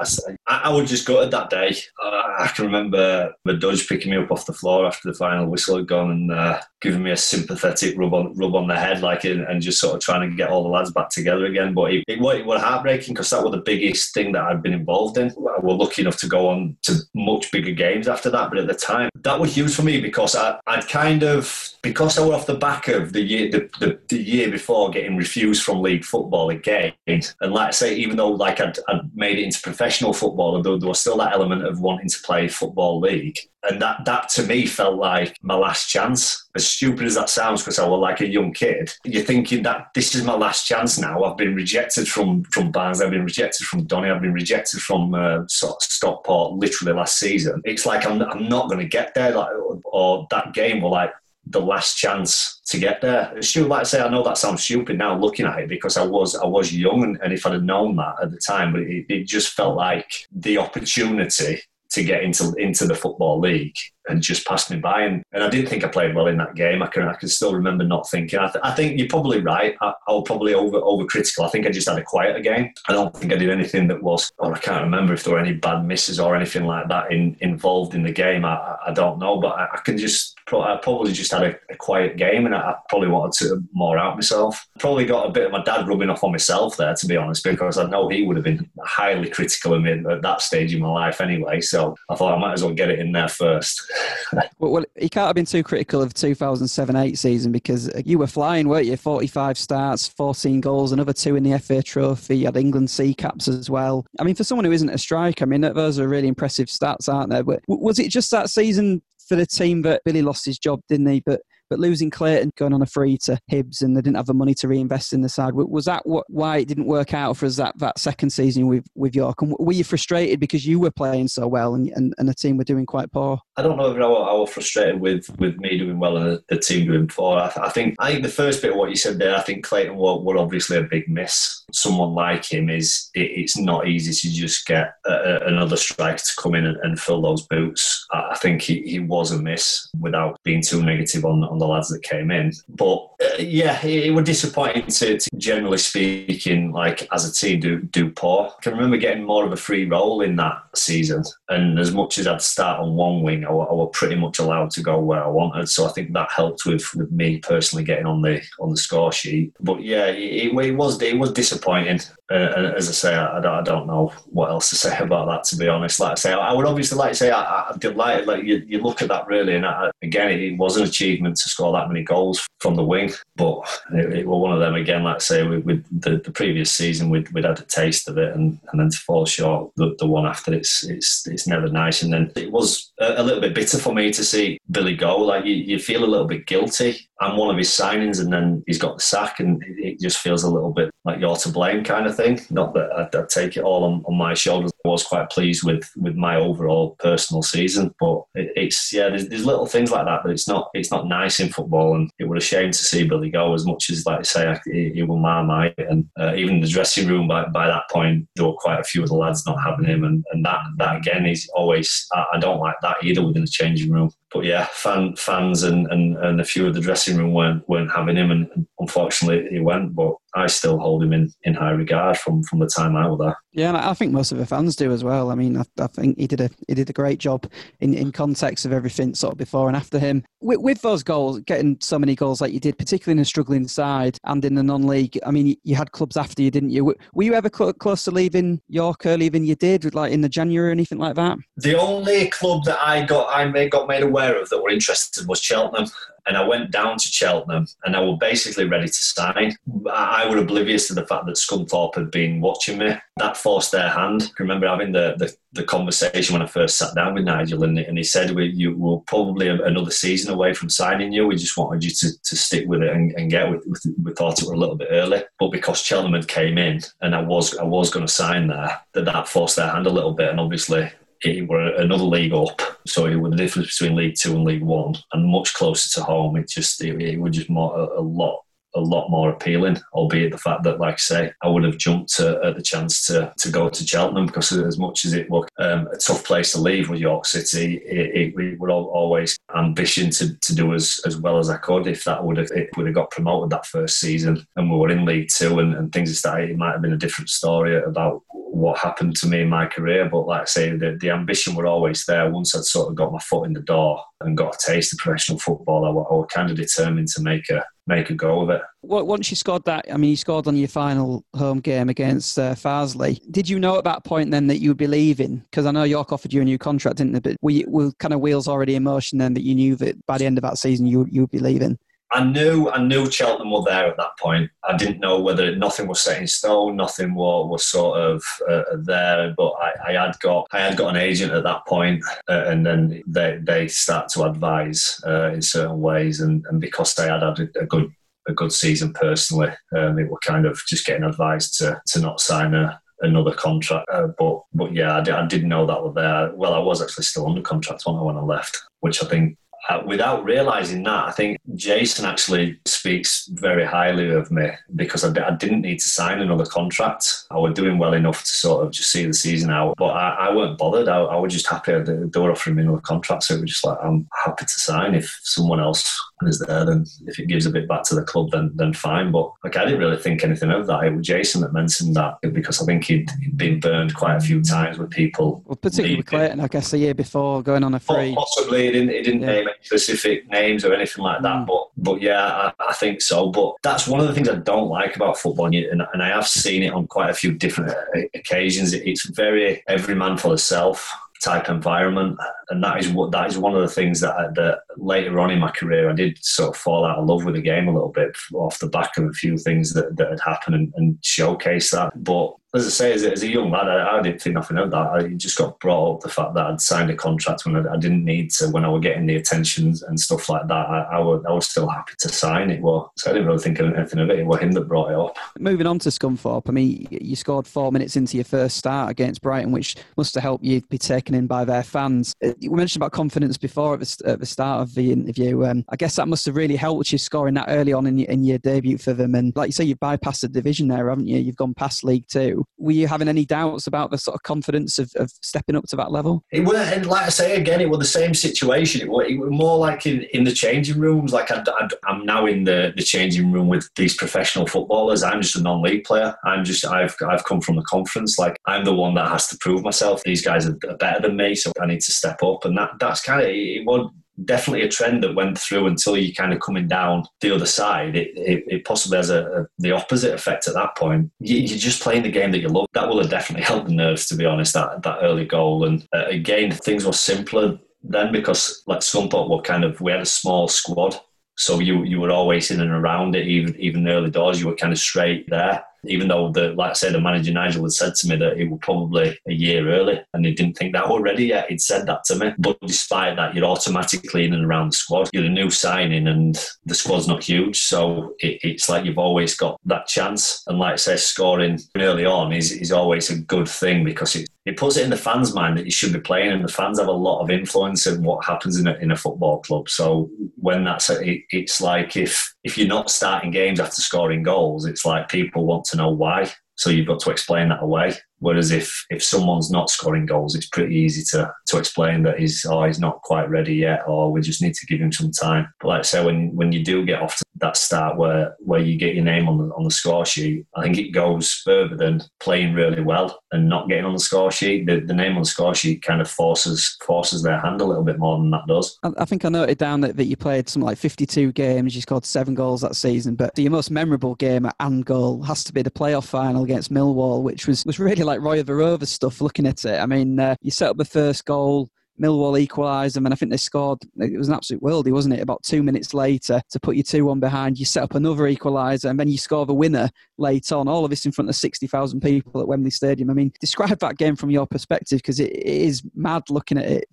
I, I would just go to that day. I, I, can remember the Dodge picking me up off the floor after the final whistle had gone and uh, giving me a sympathetic rub on rub on the head, like, and, and just sort of trying to get all the lads back together again. But it, it, it was heartbreaking because that was the biggest thing that I'd been involved in. I was lucky enough to go on to much bigger games after that, but at the time, that was huge for me because I, I'd kind of because I was off the back of the year the, the, the year before getting refused from league football again, and like I say, even though like I'd, I'd made it into professional football, there, there was still that element of wanting to play football league, and that that to me felt like my last chance. As stupid as that sounds, because I was like a young kid, you're thinking that this is my last chance now. I've been rejected from from Barnes, I've been rejected from Donny, I've been rejected from uh, sort of Stockport literally last season. It's like I'm, I'm not going to get there. Like or that game were like the last chance to get there. Stu, like I say, I know that sounds stupid now looking at it because I was I was young, and, and if I'd have known that at the time, but it, it just felt like the opportunity to get into into the football league and just passed me by. And, and I didn't think I played well in that game. I can I can still remember not thinking. I, th- I think you're probably right. I, I was probably over overcritical. I think I just had a quieter game. I don't think I did anything that was, or I can't remember if there were any bad misses or anything like that in, involved in the game. I, I don't know, but I, I can just I probably just had a, a quiet game and I, probably wanted to more out myself. Probably got a bit of my dad rubbing off on myself there, to be honest, because I know he would have been highly critical of me at that stage in my life anyway. So I thought I might as well get it in there first. well, well, he can't have been too critical of 2007-8 season because you were flying, weren't you? 45 starts, 14 goals, another two in the FA Trophy. You had England C caps as well. I mean, for someone who isn't a striker, I mean, those are really impressive stats, aren't they? But was it just that season for the team that Billy lost his job, didn't he? But but losing Clayton, going on a free to Hibs, and they didn't have the money to reinvest in the side. Was that what, why it didn't work out for us that, that second season with, with York? And were you frustrated because you were playing so well and, and, and the team were doing quite poor? I don't know if I was frustrated with, with me doing well and the, the team doing poor. I, I, think I think the first bit of what you said there, I think Clayton were, were obviously a big miss. Someone like him is it, it's not easy to just get a, a, another striker to come in and, and fill those boots. I, I think he, he was a miss without being too negative on, on the lads that came in in. But uh, yeah, it, it was disappointing to, to, generally speaking, like as a team, do do poor. I can remember getting more of a free role in that season, and as much as I'd start on one wing, I, I was pretty much allowed to go where I wanted. So I think that helped with, with me personally getting on the on the score sheet. But yeah, it, it was it was disappointing. Uh, as I say, I, I, don't know what else to say about that. To be honest, like I say, I would obviously like to say I, am delighted. Like you, you look at that really, and I, again, it, was an achievement to score that many goals from the wing. But it, it was one of them again. Like I say, with, with the, the, previous season, we'd, we'd, had a taste of it, and, and then to fall short the, the one after, it's it's it's never nice. And then it was a, little bit bitter for me to see Billy go. Like you, you feel a little bit guilty. I'm one of his signings, and then he's got the sack, and it just feels a little bit like you're to blame kind of thing. Not that I, I take it all on, on, my shoulders. I was quite pleased with with my overall personal season, but it, it's yeah, there's, there's little things like that, but it's not it's not nice in football, and it would a shame to see Billy go as much as like say he, he marmite, and uh, even the dressing room by, by that point there were quite a few of the lads not having him, and, and that that again is always I, I don't like that either within the changing room but yeah, fan, fans and, and, and a few of the dressing room weren't weren't having him, and unfortunately he went. But I still hold him in, in high regard from, from the time I was there. Yeah, and I think most of the fans do as well. I mean, I, I think he did a he did a great job in, in context of everything sort of before and after him. With, with those goals, getting so many goals like you did, particularly in a struggling side and in the non-league. I mean, you had clubs after you, didn't you? Were you ever cl- close to leaving York earlier than you did, like in the January or anything like that? The only club that I got I got made aware of that were interested was Cheltenham and I went down to Cheltenham and I was basically ready to sign. I was oblivious to the fact that Scunthorpe had been watching me. That forced their hand. I remember having the, the, the conversation when I first sat down with Nigel and, and he said, we, you were probably another season away from signing you. We just wanted you to, to stick with it and, and get with, with We thought it were a little bit early. But because Cheltenham had came in and I was, I was going to sign there, that that forced their hand a little bit. And obviously it were another league up, so it was the difference between League Two and League One, and much closer to home. It just it, it just more a, a, lot a lot more appealing. Albeit the fact that, like I say, I would have jumped at the chance to to go to Cheltenham because as much as it was um, a tough place to leave with York City, it, it, it would always ambition to, to do as, as well as I could. If that would have it would have got promoted that first season, and we were in League Two, and, and things like it might have been a different story about what happened to me in my career. But like I say, the, the ambition were always there. Once I'd sort of got my foot in the door and got a taste of professional football, I, I was kind of determined to make a make a go of it. Once you scored that, I mean, you scored on your final home game against uh, Farsley. Did you know at that point then that you would be leaving? Because I know York offered you a new contract, didn't they? But were, you, were kind of wheels already in motion then that you knew that by the end of that season you you would be leaving? I knew I knew Cheltenham were there at that point. I didn't know whether nothing was set in stone, nothing was, was sort of uh, there. But I, I, had got I had got an agent at that point, uh, and then they they start to advise uh, in certain ways, and, and because they had had a, a good a good season personally, um, it were kind of just getting advised to to not sign a, another contract. Uh, but but yeah, I, did, I didn't know that were there. Well, I was actually still under contract when I when I left, which I think uh, without realizing that, I think Jason actually speaks very highly of me because I, I, didn't need to sign another contract. I was doing well enough to sort of just see the season out, but I, I weren't bothered. I, I, was just happy they were offering me another contract, so it was just like I'm happy to sign if someone else is there, then if it gives a bit back to the club, then then fine. But like I didn't really think anything of that. It was Jason that mentioned that because I think he'd, he'd been burned quite a few times with people. Well, particularly with Clayton, I guess the year before going on a free. Possibly, he didn't, he didn't yeah. name specific names or anything like that. Mm. But but yeah, I, I, think so. But that's one of the things I don't like about football, and, and I have seen it on quite a few different uh, occasions. It's very every man for himself type environment, and that is what that is one of the things that, that later on in my career I did sort of fall out of love with the game a little bit off the back of a few things that, that had happened and, and showcase that. But as I say, as a, as a young lad, I, I, didn't think nothing of that. I just got brought up the fact that I'd signed a contract when I, I didn't need to, when I was getting the attentions and stuff like that. I, I, was, I was still happy to sign it. Well, so I didn't really think of anything of it. It was him that brought it up. Moving on to Scunthorpe, I mean, you scored four minutes into your first start against Brighton, which must have helped you be taken in by their fans. Uh, you mentioned about confidence before at the, at the start of the interview. Um, I guess that must have really helped you scoring that early on in your, in your debut for them. And like you say, you've bypassed the division there, haven't you? You've gone past League Two. Were you having any doubts about the sort of confidence of, of stepping up to that level? It was, and like I say again, it was the same situation. It was, it more like in, in the changing rooms. Like I, am now in the, the changing room with these professional footballers. I'm just a non-league player. I'm just I've I've come from the conference. Like I'm the one that has to prove myself. These guys are better than me, so I need to step up. And that that's kind of it. Was, definitely a trend that went through until you kind of coming down the other side. It, it, it possibly has a, a, the opposite effect at that point. You, are just playing the game that you love. That will have definitely helped the nerves, to be honest. That that early goal, and uh, again, things were simpler then because like Scunthorpe were kind of we had a small squad. So you you were always in and around it, even even early doors. You were kind of straight there even though the like I say the manager Nigel had said to me that it was probably a year early and he didn't think that already yet. He'd said that to me. But despite that, you're automatically in and around the squad. You're a new signing and the squad's not huge. So it, it's like you've always got that chance. And like I say, scoring early on is, is always a good thing because it, it puts it in the fans' mind that you should be playing, and the fans have a lot of influence in what happens in a, in a football club. So when that's a, it, it's like if if you're not starting games after scoring goals, it's like people want to know why. So you've got to explain that away. Whereas if if someone's not scoring goals, it's pretty easy to to explain that he's oh he's not quite ready yet, or we just need to give him some time. But like I say, when when you do get off to that start where where you get your name on the on the score sheet, I think it goes further than playing really well and not getting on the score sheet. The, the name on the score sheet kind of forces forces their hand a little bit more than that does. I, I think I noted down that, that you played some like 52 games, you scored seven goals that season, but your most memorable game and goal has to be the playoff final against Millwall, which was was really like Roy of the Rovers stuff looking at it. I mean, uh, you set up the first goal, Millwall equalised them, and I think they scored. It was an absolute worldie, wasn't it? About two minutes later, to put you two-one behind, you set up another equaliser, and then you score the winner late on. All of this in front of sixty thousand people at Wembley Stadium. I mean, describe that game from your perspective because it is mad looking at it,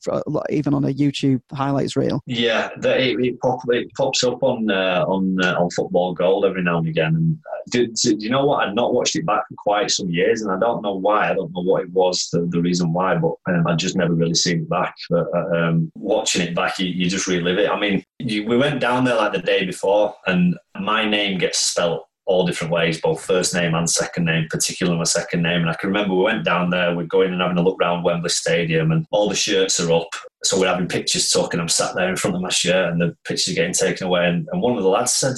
even on a YouTube highlights reel. Yeah, it, it, pop, it pops up on uh, on uh, on Football Gold every now and again. And uh, do, do, you know what? I'd not watched it back for quite some years, and I don't know why. I don't know what it was, the, the reason why, but um, I just never really seen it back back. But uh, um, watching it back, you, you, just relive it. I mean, you, we went down there like the day before, and my name gets spelt all different ways, both first name and second name, particularly my second name. And I can remember we went down there, we're going and having a look around Wembley Stadium, and all the shirts are up. So we're having pictures and I'm sat there in front of my shirt, and the pictures are getting taken away. And, and one of the lads said,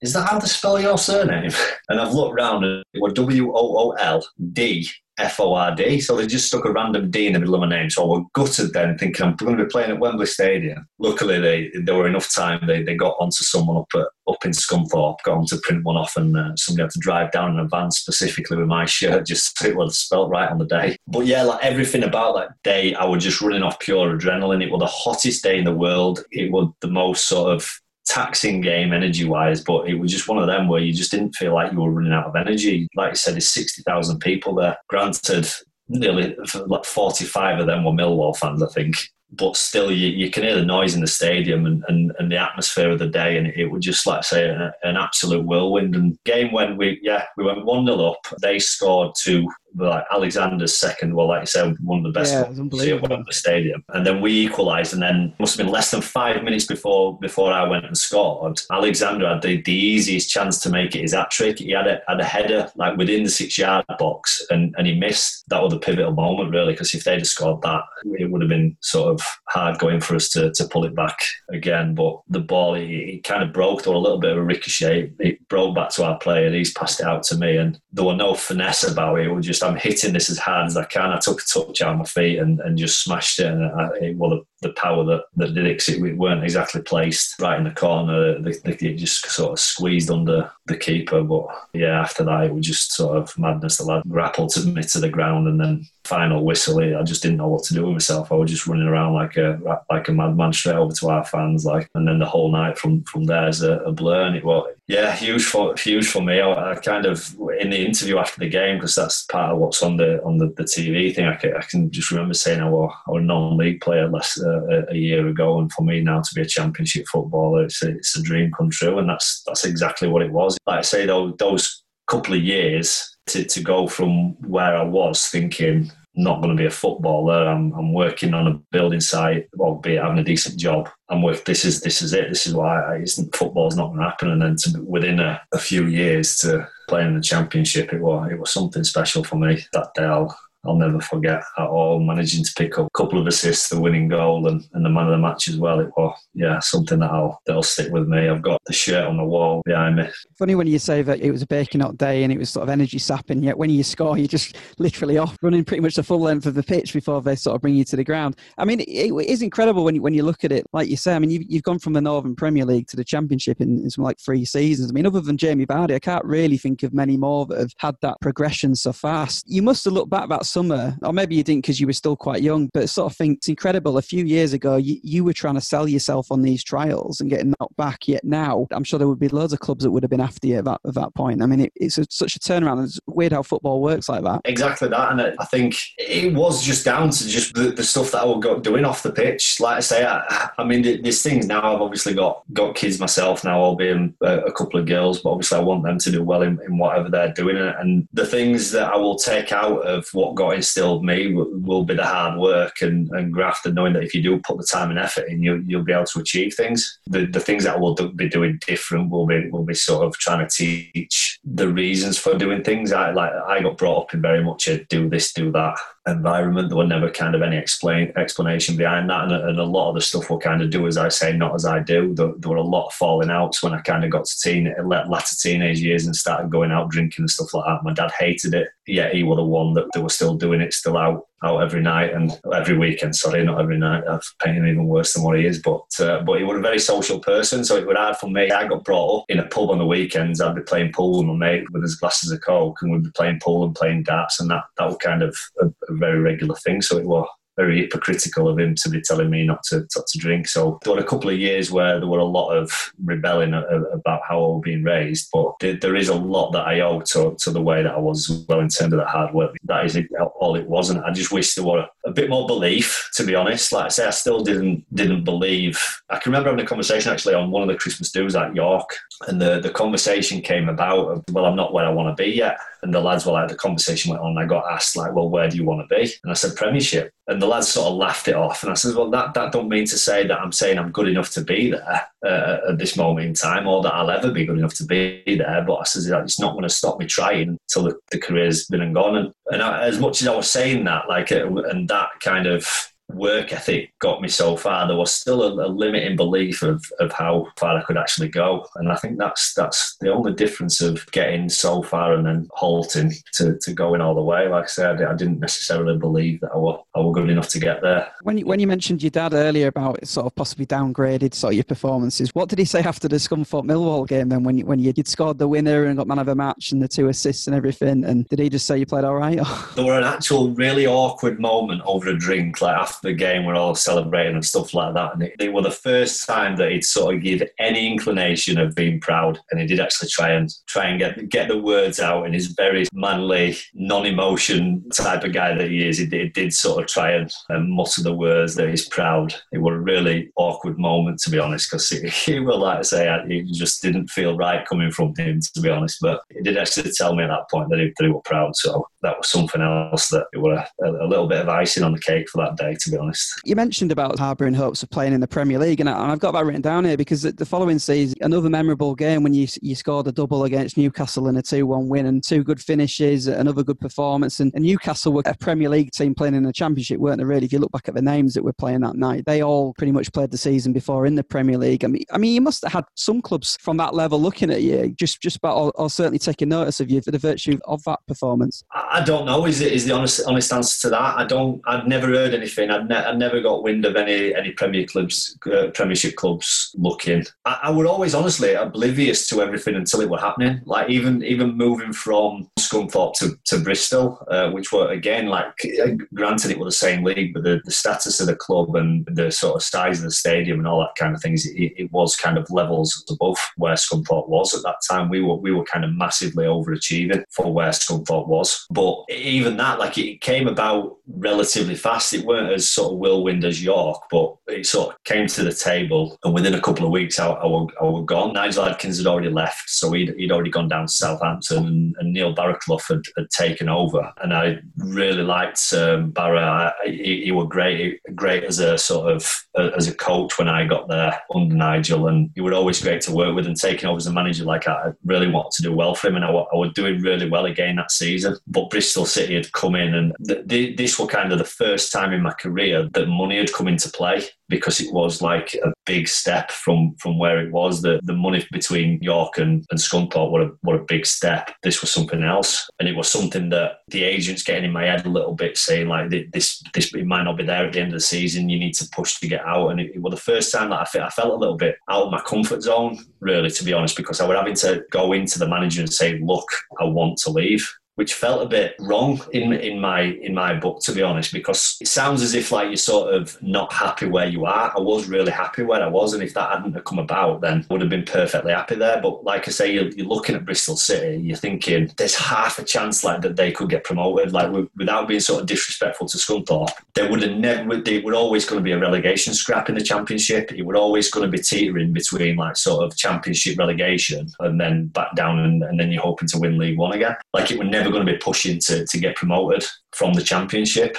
is that how to spell your surname? And I've looked round and it was W O O L D F O R D. So they just stuck a random D in the middle of my name. So I was gutted then, thinking I'm going to be playing at Wembley Stadium. Luckily, they there were enough time. They, they got onto someone up at, up in Scunthorpe, got on to print one off, and uh, somebody had to drive down in advance specifically with my shirt just so it was spelt right on the day. But yeah, like everything about that day, I was just running off pure adrenaline. It was the hottest day in the world. It was the most sort of taxing game energy wise, but it was just one of them where you just didn't feel like you were running out of energy. Like I said, there's 60,000 people there. Granted, nearly like 45 of them were Millwall fans, I think. But still, you, you can hear the noise in the stadium and, and, and the atmosphere of the day, and it, was just like say an, an absolute whirlwind. And game when we yeah we went one 0 up, they scored two like Alexander's second, well, like you said, one of the best yeah, at the stadium. And then we equalised, and then must have been less than five minutes before before I went and scored. Alexander had the, the easiest chance to make it his hat trick. He had a, had a header like within the six yard box, and, and he missed. That was the pivotal moment, really, because if they'd have scored that, it would have been sort of hard going for us to, to pull it back again. But the ball, it, it kind of broke, through a little bit of a ricochet. It broke back to our player. And he's passed it out to me, and there were no finesse about it. It was just I'm hitting this as hard as I can. I took a touch out of my feet and, and just smashed it. And I, it, well, the, the power that, that did it, it, weren't exactly placed right in the corner. The, the, it just sort of squeezed under the keeper. But yeah, after that, it was just sort of madness. The lad grappled me to the ground and then final whistle. I just didn't know what to do with myself. I was just running around like a like a madman straight over to our fans. Like, and then the whole night from from there is a, a blur. And it was yeah, huge for huge for me. I, I kind of in the interview after the game because that's part of what's on the on the, the TV thing. I can, I can just remember saying I was, I was a non-league player less uh, a year ago, and for me now to be a championship footballer, it's a, it's a dream come true, and that's that's exactly what it was. Like I say, though, those couple of years to, to go from where I was thinking not going to be a footballer. I'm, I'm working on a building site, albeit having a decent job. I'm with this is this is it. This is why I, football's not going to happen. And then to, within a, a few years to playing in the championship. It was it was something special for me that day. I'll I'll never forget at all. Managing to pick up a couple of assists, the winning goal, and, and the man of the match as well. It was yeah something that I'll that'll stick with me. I've got the shirt on the wall behind me. Funny when you say that it was a baking hot day and it was sort of energy sapping. Yet when you score, you're just literally off running pretty much the full length of the pitch before they sort of bring you to the ground. I mean, it, it is incredible when you, when you look at it. Like you say, I mean, you've, you've gone from the Northern Premier League to the Championship in, in some like three seasons. I mean, other than Jamie Vardy, I can't really think of many more that have had that progression so fast. You must have looked back that summer, or maybe you didn't because you were still quite young, but sort of think it's incredible. A few years ago, you, you were trying to sell yourself on these trials and getting knocked back. Yet now, I'm sure there would be loads of clubs that would have been after you at that, at that point. I mean, it, it's a, such a turnaround. It's weird how football works like that. Exactly that, and I think it was just down to just the, the stuff that I was doing off the pitch. Like I say, I, I mean, there's things now. I've obviously got got kids myself now, albeit a, a couple of girls, but obviously I want them to do well in, in whatever they're doing. And the things that I will take out of what got instilled me will be the hard work and, and graft and knowing that if you do put the time and effort in, you, you'll be able to achieve things. The, the things that we'll do, be doing different will be will be sort of trying to teach the reasons for doing things. I like I got brought up in very much a do this, do that environment. There were never kind of any explain explanation behind that, and, and, a lot of the stuff will kind of do as I say, not as I do. There, there, were a lot of falling outs when I kind of got to teen, latter teenage years and started going out drinking and stuff like that. My dad hated it, yet he was the one that, that was still doing it, still out out every night and every weekend. Sorry, not every night. I've painted him even worse than what he is, but uh, but he was a very social person, so it was hard for me. I got brought up in a pub on the weekends. I'd be playing pool with my mate with his glasses of coke, and we'd be playing pool and playing darts, and that that was kind of a, a very regular thing. So it was very hypocritical of him to be telling me not to not to drink. So there were a couple of years where there were a lot of rebelling about how I was being raised, but there is a lot that I owe to, to the way that I was as well in terms of that hard work. That is all it was, and I just wish there were a bit more belief. To be honest, like I say, I still didn't didn't believe. I can remember having a conversation actually on one of the Christmas do's at York, and the the conversation came about. Well, I'm not where I want to be yet. And the lads were like, the conversation went on. I got asked like, well, where do you want to be? And I said Premiership. And the lads sort of laughed it off. And I said, well, that that don't mean to say that I'm saying I'm good enough to be there uh, at this moment in time, or that I'll ever be good enough to be there. But I said it's not going to stop me trying until the, the career's been and gone. And, and I, as much as I was saying that, like, uh, and that kind of work ethic got me so far, there was still a, a limiting belief of, of how far I could actually go. And I think that's that's the only difference of getting so far and then halting to, to going all the way. Like I said, I didn't necessarily believe that I were, I were good enough to get there. When you, when you mentioned your dad earlier about sort of possibly downgraded sort of your performances, what did he say after the Scunthorpe Millwall game then when you, when you'd scored the winner and got man of the match and the two assists and everything? And did he just say you played all right? there were an actual really awkward moment over a drink like after after the game, we're all celebrating and stuff like that. And it, it was the first time that he'd sort of give any inclination of being proud, and he did actually try and try and get get the words out. in his very manly, non-emotion type of guy that he is. He did, he did sort of try and, and, mutter the words that he's proud. It was a really awkward moment to be honest, because he, he will like I say, it just didn't feel right coming from him to be honest. But he did actually tell me at that point that he, that he was proud. So that was something else that it was a, a little bit of icing on the cake for that day to be honest. You mentioned about harbouring hopes of playing in the Premier League, and I've got that written down here because the following season, another memorable game when you you scored a double against Newcastle in a 2 1 win and two good finishes, another good performance. And, and, Newcastle were a Premier League team playing in the Championship, weren't they, really? If you look back at the names that were playing that night, they all pretty much played the season before in the Premier League. I mean, I mean you must have had some clubs from that level looking at you, just, just about, or, or certainly taking notice of you for the virtue of that performance. I don't know, is, it, is the honest, honest answer to that. I don't, I've never heard anything. I'd, ne- I'd never got wind of any any Premier clubs, uh, Premiership clubs looking. I, I were always honestly oblivious to everything until it were happening. Like even even moving from Scunthorpe to, to Bristol, uh, which were again like uh, granted it was the same league, but the, the status of the club and the sort of size of the stadium and all that kind of things, it, it was kind of levels above where Scunthorpe was at that time. We were we were kind of massively overachieving for where Scunthorpe was, but even that, like it came about relatively fast. It weren't as sort of whirlwind as York, but it sort of came to the table, and within a couple of weeks, I, I, were, I were gone. Nigel Adkins had already left, so he'd, he'd already gone down to Southampton, and, and Neil Baraclough had, had, taken over. And I really liked um, Barra. he, he was great, great as a sort of as a coach when I got there under Nigel, and he was always great to work with. And taking over as a manager, like I really wanted to do well for him, and I, I was doing really well again that season. But Bristol City had come in, and th- this was kind of the first time in my career that money had come into play because it was like a big step from from where it was. The the money between York and, and Scunthorpe what a what a big step. This was something else. And it was something that the agents getting in my head a little bit saying like this this it might not be there at the end of the season. You need to push to get out. And it, it was the first time that I, felt, I felt a little bit out of my comfort zone, really, to be honest, because I was having to go into the manager and say, look, I want to leave which felt a bit wrong in in my in my book to be honest because it sounds as if like you're sort of not happy where you are. I was really happy where i was and if that hadn't come about then I would have been perfectly happy there. But like i say you're, you're, looking at bristol city you're thinking there's half a chance like that they could get promoted. Like without being sort of disrespectful to scunthorpe there would have never they were always going to be a relegation scrap in the championship. It would always going to be teetering between like sort of championship relegation and then back down and, and then you're hoping to win league one again. Like it would never going to be pushing to, to get promoted from the championship.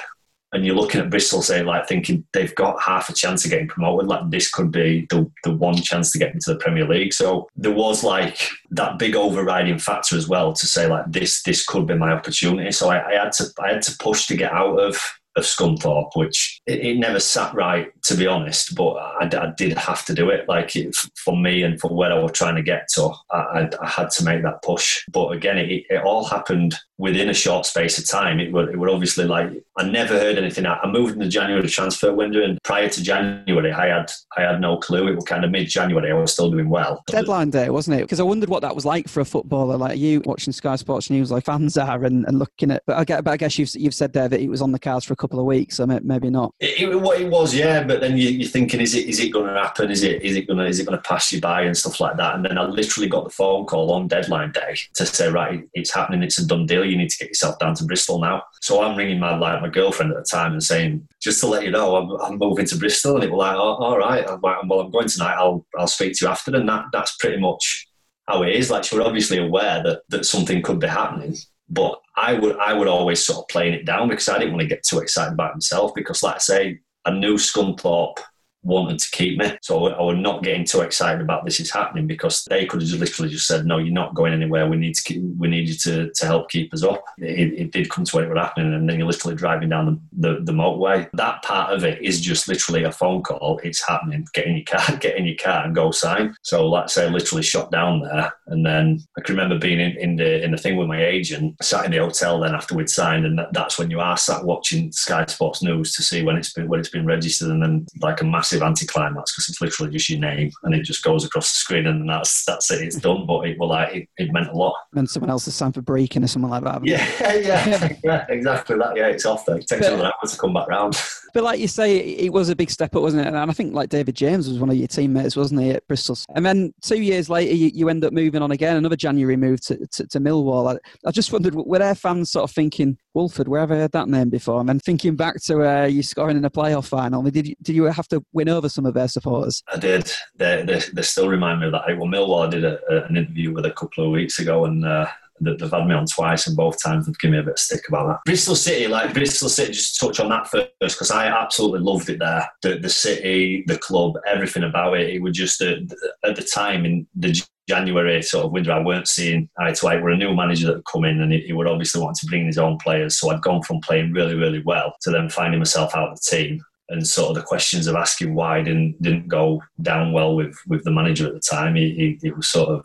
And you're looking at Bristol say, like, thinking they've got half a chance of getting promoted. Like, this could be the, the one chance to get into the Premier League. So there was like that big overriding factor as well to say, like, this this could be my opportunity. So I, I had to I had to push to get out of of Scunthorpe, which it, it, never sat right, to be honest, but I, I did have to do it. Like it, for me and for where I was trying to get to, I, I had to make that push. But again, it, it, all happened within a short space of time. It would, it would obviously like, I never heard anything. I moved in the January transfer window and prior to January, I had, I had no clue. It was kind of mid January. I was still doing well. Deadline day, wasn't it? Because I wondered what that was like for a footballer like you watching Sky Sports News like fans are and, and looking at, but I, get, but I guess you've, you've said there that it was on the cards for a couple of weeks, so maybe not. It, it, what it was, yeah. But then you, are thinking, is it is it going to happen? Is it is it going to is it going to pass you by and stuff like that? And then I literally got the phone call on deadline day to say, right, it's happening. It's a done deal. You need to get yourself down to Bristol now. So I'm ringing my like my girlfriend at the time and saying, just to let you know, I'm, I'm moving to Bristol. And it was like, oh, all right. I'm like, well, I'm going tonight. I'll I'll speak to you after. And that that's pretty much how it is. Like, she was obviously aware that that something could be happening. But I would I would always sort of playing it down because I didn't want to get too excited about himself because, like I say, I knew Scunthorpe wanted to keep me. So I was not getting too excited about this is happening because they could have just literally just said, "No, you're not going anywhere. We need to keep, we need you to, to help keep us up." It, it did come to where it was happening, and then you're literally driving down the, the, the motorway. That part of it is just literally a phone call. It's happening. Get in your car, get in your car, and go sign. So let's say I literally shot down there, and then I can remember being in, in the in the thing with my agent, sat in the hotel. Then after we'd signed, and that, that's when you are sat watching Sky Sports News to see when it's been when it's been registered, and then like a massive massive anticlimax because it's literally just your name and it just goes across the screen and that's that's it. It's done. But it well, like it, it meant a lot. And someone else has signed for breaking or something like that. Yeah, yeah, yeah, exactly that. Yeah, it's off there. It takes but, another hour to come back round. But like you say, it was a big step up, wasn't it? And I think like David James was one of your teammates, wasn't he, at Bristol? And then two years later, you, you end up moving on again, another January move to, to, to Millwall. I, I, just wondered, were there fans sort of thinking, Woolford, where have I heard that name before? And then thinking back to uh, you scoring in a playoff final, did you, did you have to win over some of their supporters? I did. They, they, they still remind me of that. Well, Millwall, did a, a, an interview with a couple of weeks ago, and uh, they've had me on twice, and both times they've given me a bit of stick about that. Bristol City, like Bristol City, just touch on that first because I absolutely loved it there. The, the city, the club, everything about it. It was just at the time in the January sort of window, I weren't seeing eye to eye. We're a new manager that had come in and he, he would obviously want to bring his own players. So I'd gone from playing really, really well to then finding myself out of the team. And sort of the questions of asking why didn't didn't go down well with, with the manager at the time. He, he, he was sort of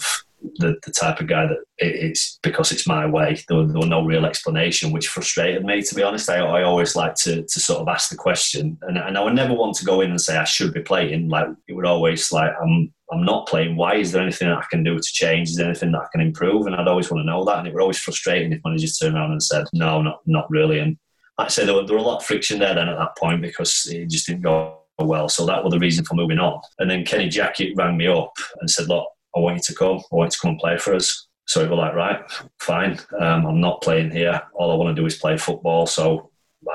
the, the type of guy that it's because it's my way. There, there was no real explanation, which frustrated me, to be honest. I, I always like to, to sort of ask the question, and, and I would never want to go in and say I should be playing. Like it would always like I'm I'm not playing. Why is there anything that I can do to change? Is there anything that I can improve? And I'd always want to know that. And it would always frustrating if managers turned around and said no, not not really. And like I said, there, were, there were a lot of friction there then at that point because it just didn't go well. So that was the reason for moving on. And then Kenny Jackett rang me up and said, look I want you to come. I want you to come and play for us. So we were like, right, fine. Um, I'm not playing here. All I want to do is play football. So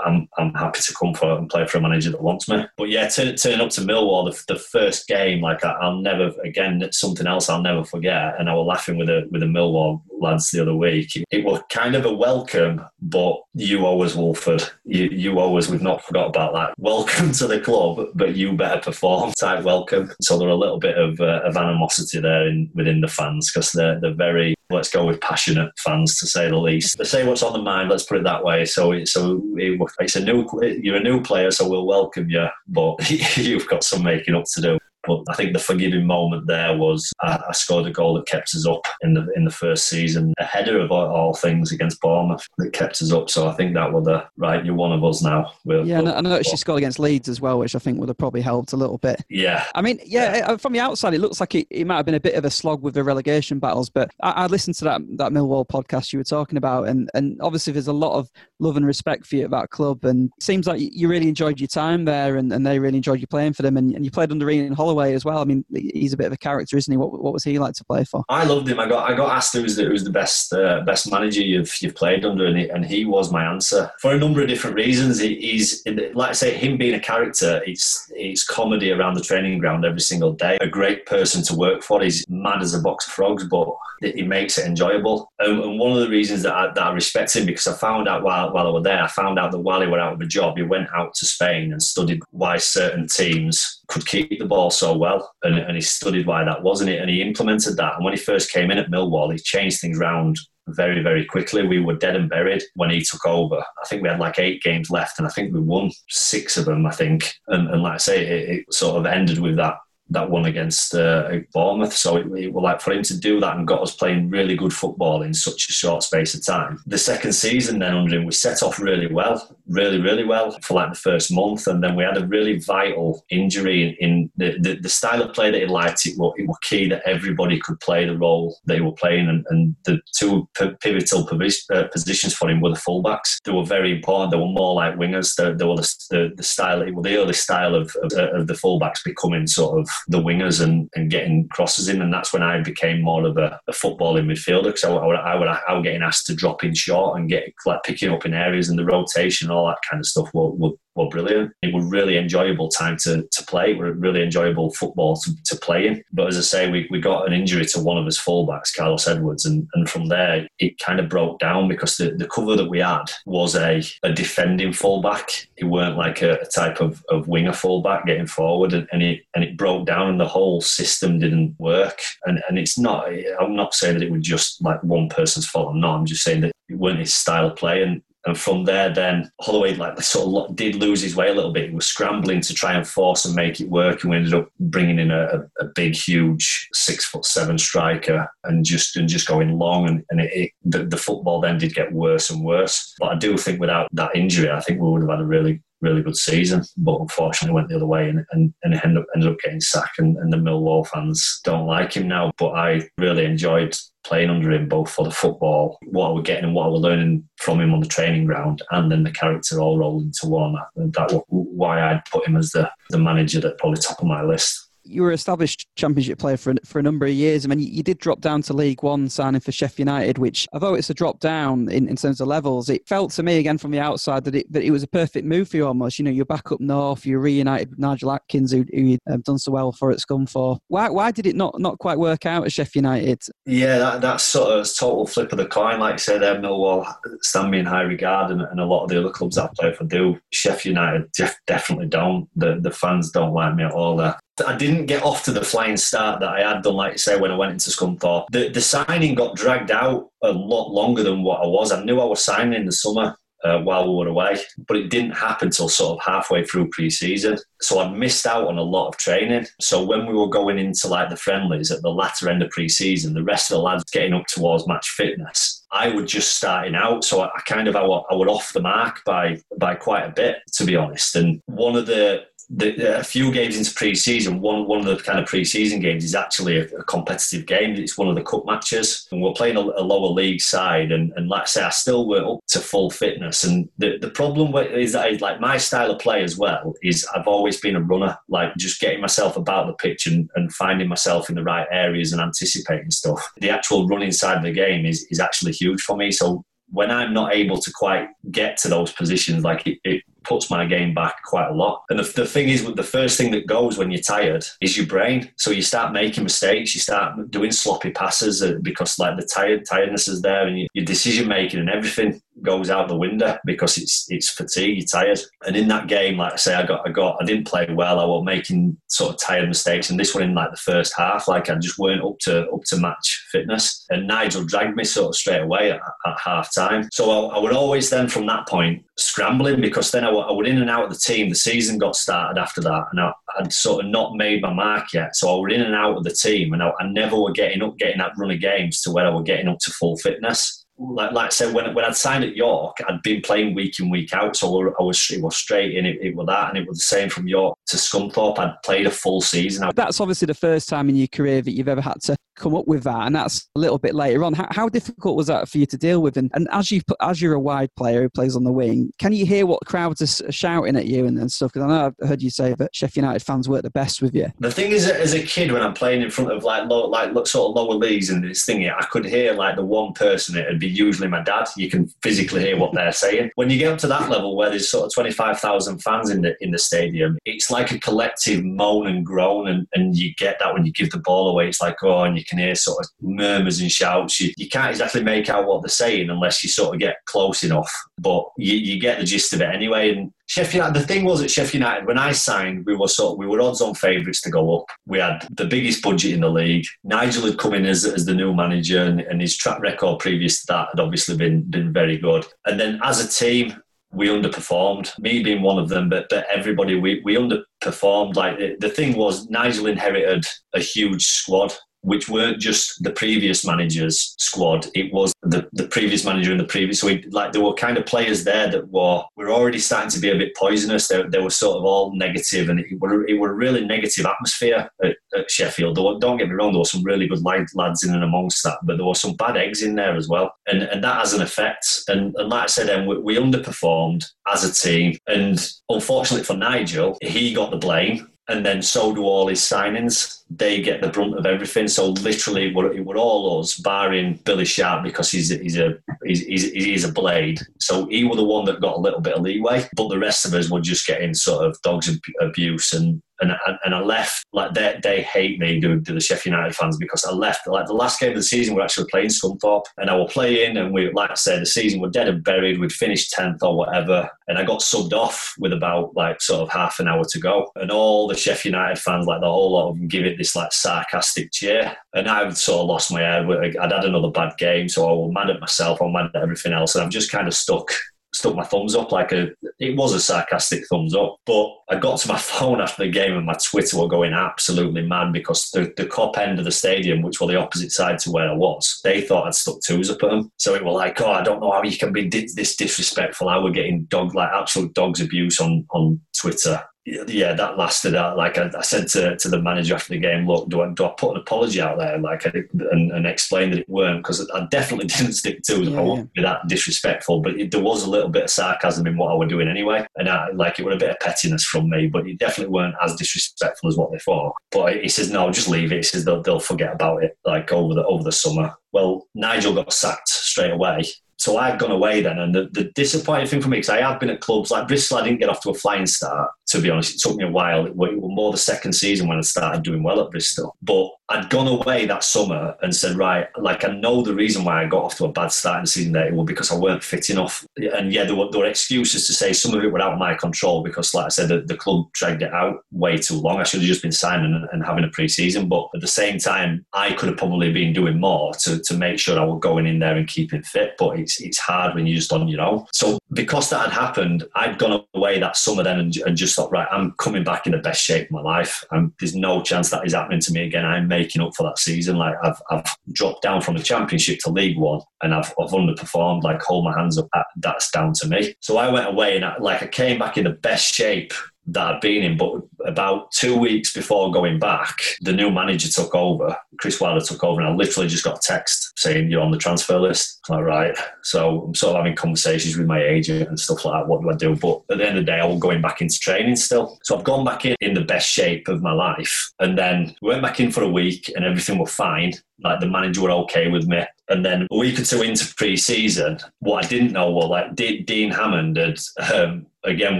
I'm, I'm happy to come for and play for a manager that wants me. But yeah, turning turn up to Millwall, the, the first game, like I, will never again It's something else I'll never forget. And I was laughing with a with the Millwall lads the other week. It was kind of a welcome, but you always Woolford, you you always we've not forgot about that. Welcome to the club, but you better perform type welcome. So there are a little bit of, uh, of animosity there in, within the fans because they're they're very let's go with passionate fans to say the least. They say what's on the mind. Let's put it that way. So, so it, it's a new. You're a new player, so we'll welcome you, but you've got some making up to do. But I think the forgiving moment there was I, I, scored a goal that kept us up in the in the first season, a header of all, all, things against Bournemouth that kept us up. So I think that was the right. You're one of us now. We're, yeah, we're, I know she scored against Leeds as well, which I think would have probably helped a little bit. Yeah, I mean, yeah, yeah. Uh, from the outside, it looks like it, it might have been a bit of a slog with the relegation battles. But I, I listened to that that Millwall podcast you were talking about, and and obviously there's a lot of love and respect for you at that club, and it seems like you really enjoyed your time there, and, and they really enjoyed you playing for them, and, and you played under Ian Holloway as well. I mean, he's a bit of a character, isn't he? What, what was he like to play for? I loved him. I got I got asked who was the, who was the best uh, best manager you've you've played under, and he, and he was my answer for a number of different reasons. He, he's like I say, him being a character. It's it's comedy around the training ground every single day. A great person to work for. He's mad as a box of frogs, but he makes it enjoyable. And, and one of the reasons that I, that I respect him because I found out while while I was there, I found out that while he were out of a job, he went out to Spain and studied why certain teams could keep the ball so well, and, and he studied why that wasn't it, and he implemented that. And when he first came in at Millwall, he changed things around very, very quickly. We were dead and buried when he took over. I think we had like eight games left, and I think we won six of them. I think, and, and like I say, it, it sort of ended with that that one against uh, Bournemouth. So it, it was like for him to do that and got us playing really good football in such a short space of time. The second season then under him, we set off really well, really, really well for like the first month. And then we had a really vital injury in, the, the, the, style of play that he liked. It was, it was key that everybody could play the role they were playing. And, and the two pivotal uh, positions for him were the fullbacks. They were very important. They were more like wingers. They, they were the, the, the style, the early style of, of, of the fullbacks becoming sort of the wingers and, and getting crosses in. And that's when I became more of a, a footballing midfielder because I, I, I, I was getting asked to drop in short and get like picking up in areas and the rotation and all that kind of stuff were, were, were brilliant. It was really enjoyable time to, to play. It was really enjoyable football to, to play in. But as I say, we, we got an injury to one of his fullbacks, Carlos Edwards, and, and from there it kind of broke down because the, the cover that we had was a, a defending fullback. It weren't like a, a type of, of winger fullback getting forward and, and it and it broke down and the whole system didn't work. And and it's not I'm not saying that it was just like one person's fault. I'm not. I'm just saying that it weren't his style of play and and from there, then Holloway like sort of did lose his way a little bit. He was scrambling to try and force and make it work, and we ended up bringing in a, a big, huge six foot seven striker, and just and just going long. And, and it, it, the, the football then did get worse and worse. But I do think without that injury, I think we would have had a really really good season, but unfortunately went the other way and, and, and ended, up, ended up getting sacked. And, and the Millwall fans don't like him now, but I really enjoyed playing under him, both for the football, what we're getting and what we're learning from him on the training ground, and then the character all rolled into one. That why I'd put him as the, the manager that probably top of my list you were an established championship player for, for a number of years. I mean, you, you, did drop down to League One, signing for Sheffield United, which, although it's a drop down in, in terms of levels, it felt to me, again, from the outside, that it, that it was a perfect move for you almost. You know, you're back up north, you're reunited with Nigel Adkins, who, who you've um, done so well for at Scunthorpe. Why, why did it not, not quite work out at Sheffield United? Yeah, that, that's sort of total flip of the coin. Like I say, there, Millwall stand me in high regard, and, and a lot of the other clubs I play for do. Sheffield United definitely don't. The, the fans don't like me at all there. I didn't get off to the flying start that I had done, like you say, when I went into Scunthorpe. The, the signing got dragged out a lot longer than what I was. I knew I was signing in the summer uh, while we were away, but it didn't happen until sort of halfway through pre-season. So I missed out on a lot of training. So when we were going into like the friendlies at the latter end of pre-season, the rest of the lads getting up towards match fitness, I would just starting out. So I, kind of I, I would off the mark by by quite a bit, to be honest. And one of the the, a few games into pre-season, one one of the kind of pre-season games is actually a, a competitive game. It's one of the cup matches, and we're playing a, a, lower league side. And, and like I say, I still weren't up to full fitness. And the, the problem is that I, like my style of play as well is I've always been a runner, like just getting myself about the pitch and, and finding myself in the right areas and anticipating stuff. The actual running side of the game is is actually huge for me. So when I'm not able to quite get to those positions, like it, it puts my game back quite a lot. And the, the thing is, the first thing that goes when you're tired is your brain. So you start making mistakes, you start doing sloppy passes uh, because like the tired tiredness is there, and your decision making and everything goes out the window because it's it's fatigue, you're tired. And in that game, like I say, I got I got I didn't play well. I was making sort of tired mistakes, and this one in like the first half, like I just weren't up to up to match fitness. And Nigel dragged me sort of straight away at, at half time. So I, I, would always then from that point scrambling because then I, I would in and out of the team. The season got started after that, and I, would sort of not made my mark yet. So I was in and out of the team, and I, I never were getting up, getting that run of games to where I were getting up to full fitness like, like I said, when, when I'd signed at York, I'd been playing week in, week out. So I was, it was straight in. It, it was that. And it was the same from York to Scunthorpe. I'd played a full season. That's obviously the first time in your career that you've ever had to come up with that. And that's a little bit later on. How, how difficult was that for you to deal with? And, and as, you as you're a wide player who plays on the wing, can you hear what crowds are shouting at you and, and stuff? Because I know I've heard you say that Sheffield United fans work the best with you. The thing is, as a kid, when I'm playing in front of like, low, like sort of lower leagues and this thing, I could hear like the one person, it'd be usually my dad you can physically hear what they're saying. When you get up to that level where there's sort of 25,000 fans in the in the stadium, it's like a collective moan and groan, and, and you get that when you give the ball away. It's like, oh, and you can hear sort of murmurs and shouts. You, you can't exactly make out what they're saying unless you sort of get close enough, but you, you get the gist of it anyway. And Sheffield United, the thing was at Sheffield United, when I signed, we were sort of, we were odds on favourites to go up. We had the biggest budget in the league. Nigel had come in as, as the new manager, and, and his track record previous to that had obviously been, been very good. And then as a team, we underperformed. Me being one of them, but but everybody we we underperformed. Like the thing was, Nigel inherited a huge squad which weren't just the previous manager's squad. It was the, the previous manager and the previous. So we, like there were kind of players there that were were already starting to be a bit poisonous. They, they were sort of all negative, and it were it were a really negative atmosphere at, at Sheffield. Were, don't get me wrong, there were some really good lads in and amongst that, but there were some bad eggs in there as well, and and that has an effect. And, and like I said, then we, we underperformed as a team, and unfortunately for Nigel, he got the blame and then so do all his signings. They get the brunt of everything. So literally, it were all us, barring Billy Sharp because he's he's a he's, he's, he's, a blade. So he was the one that got a little bit of leeway, but the rest of us were just getting sort of dogs abuse and and and I left like they they hate me, do, do the Sheffield United fans because I left like the last game of the season we're actually playing Scunthorpe and I were playing and we like I said the season were dead and buried. We'd finished tenth or whatever and I got subbed off with about like sort of half an hour to go. And all the Sheffield United fans like the whole lot of them give it this like sarcastic cheer. And I've sort of lost my head. I'd had another bad game so I was mad at myself I'm mad at everything else and I'm just kind of stuck stuck my thumbs up like a it was a sarcastic thumbs up but i got to my phone after the game and my twitter were going absolutely mad because the, the Kop end of the stadium which were the opposite side to where i was they thought i'd stuck twos up at them. So it was like oh i don't know how you can be this disrespectful i were getting dog like absolute dogs abuse on on twitter yeah, that lasted. Uh, like I, I, said to, to the manager after the game, look, do I, do I put an apology out there, like, and, and explain that it weren't because I definitely didn't stick to it. Yeah, I won't be that disrespectful, but it, there was a little bit of sarcasm in what I was doing anyway, and I, like it was a bit of pettiness from me, but it definitely weren't as disrespectful as what they thought. But he says, no, just leave it. He says they'll, they'll forget about it, like over the over the summer. Well, Nigel got sacked straight away so I've gone away then, and the, the disappointing thing for me because I have been at clubs like Bristol. I didn't get off to a flying start. To be honest, it took me a while. It was more the second season when I started doing well at Bristol. But I'd gone away that summer and said, right, like I know the reason why I got off to a bad start in the season there it was because I weren't fit enough. And yeah, there were, there were excuses to say some of it were out of my control because, like I said, the, the club dragged it out way too long. I should have just been signing and, and having a pre-season. But at the same time, I could have probably been doing more to, to make sure I was going in there and keeping fit. But it's, it's hard when you're just on your own. So because that had happened, I'd gone away that summer then and, and just thought, right, I'm coming back in the best shape of my life. And there's no chance that is happening to me again. I'm making up for that season. Like I've, I've dropped down from the championship to League One and I've, I've underperformed. Like hold my hands up, that's down to me. So I went away and I, like I came back in the best shape that I'd been in. But about two weeks before going back, the new manager took over. Chris Wilder took over, and I literally just got a text saying you're on the transfer list. I'm like, right. So I'm sort of having conversations with my agent and stuff like that. What do I do? But at the end of the day, I was going back into training still. So I've gone back in in the best shape of my life. And then went back in for a week and everything was fine. Like the manager were okay with me And then a week or two into pre-season, what I didn't know was like Dean Hammond had um, again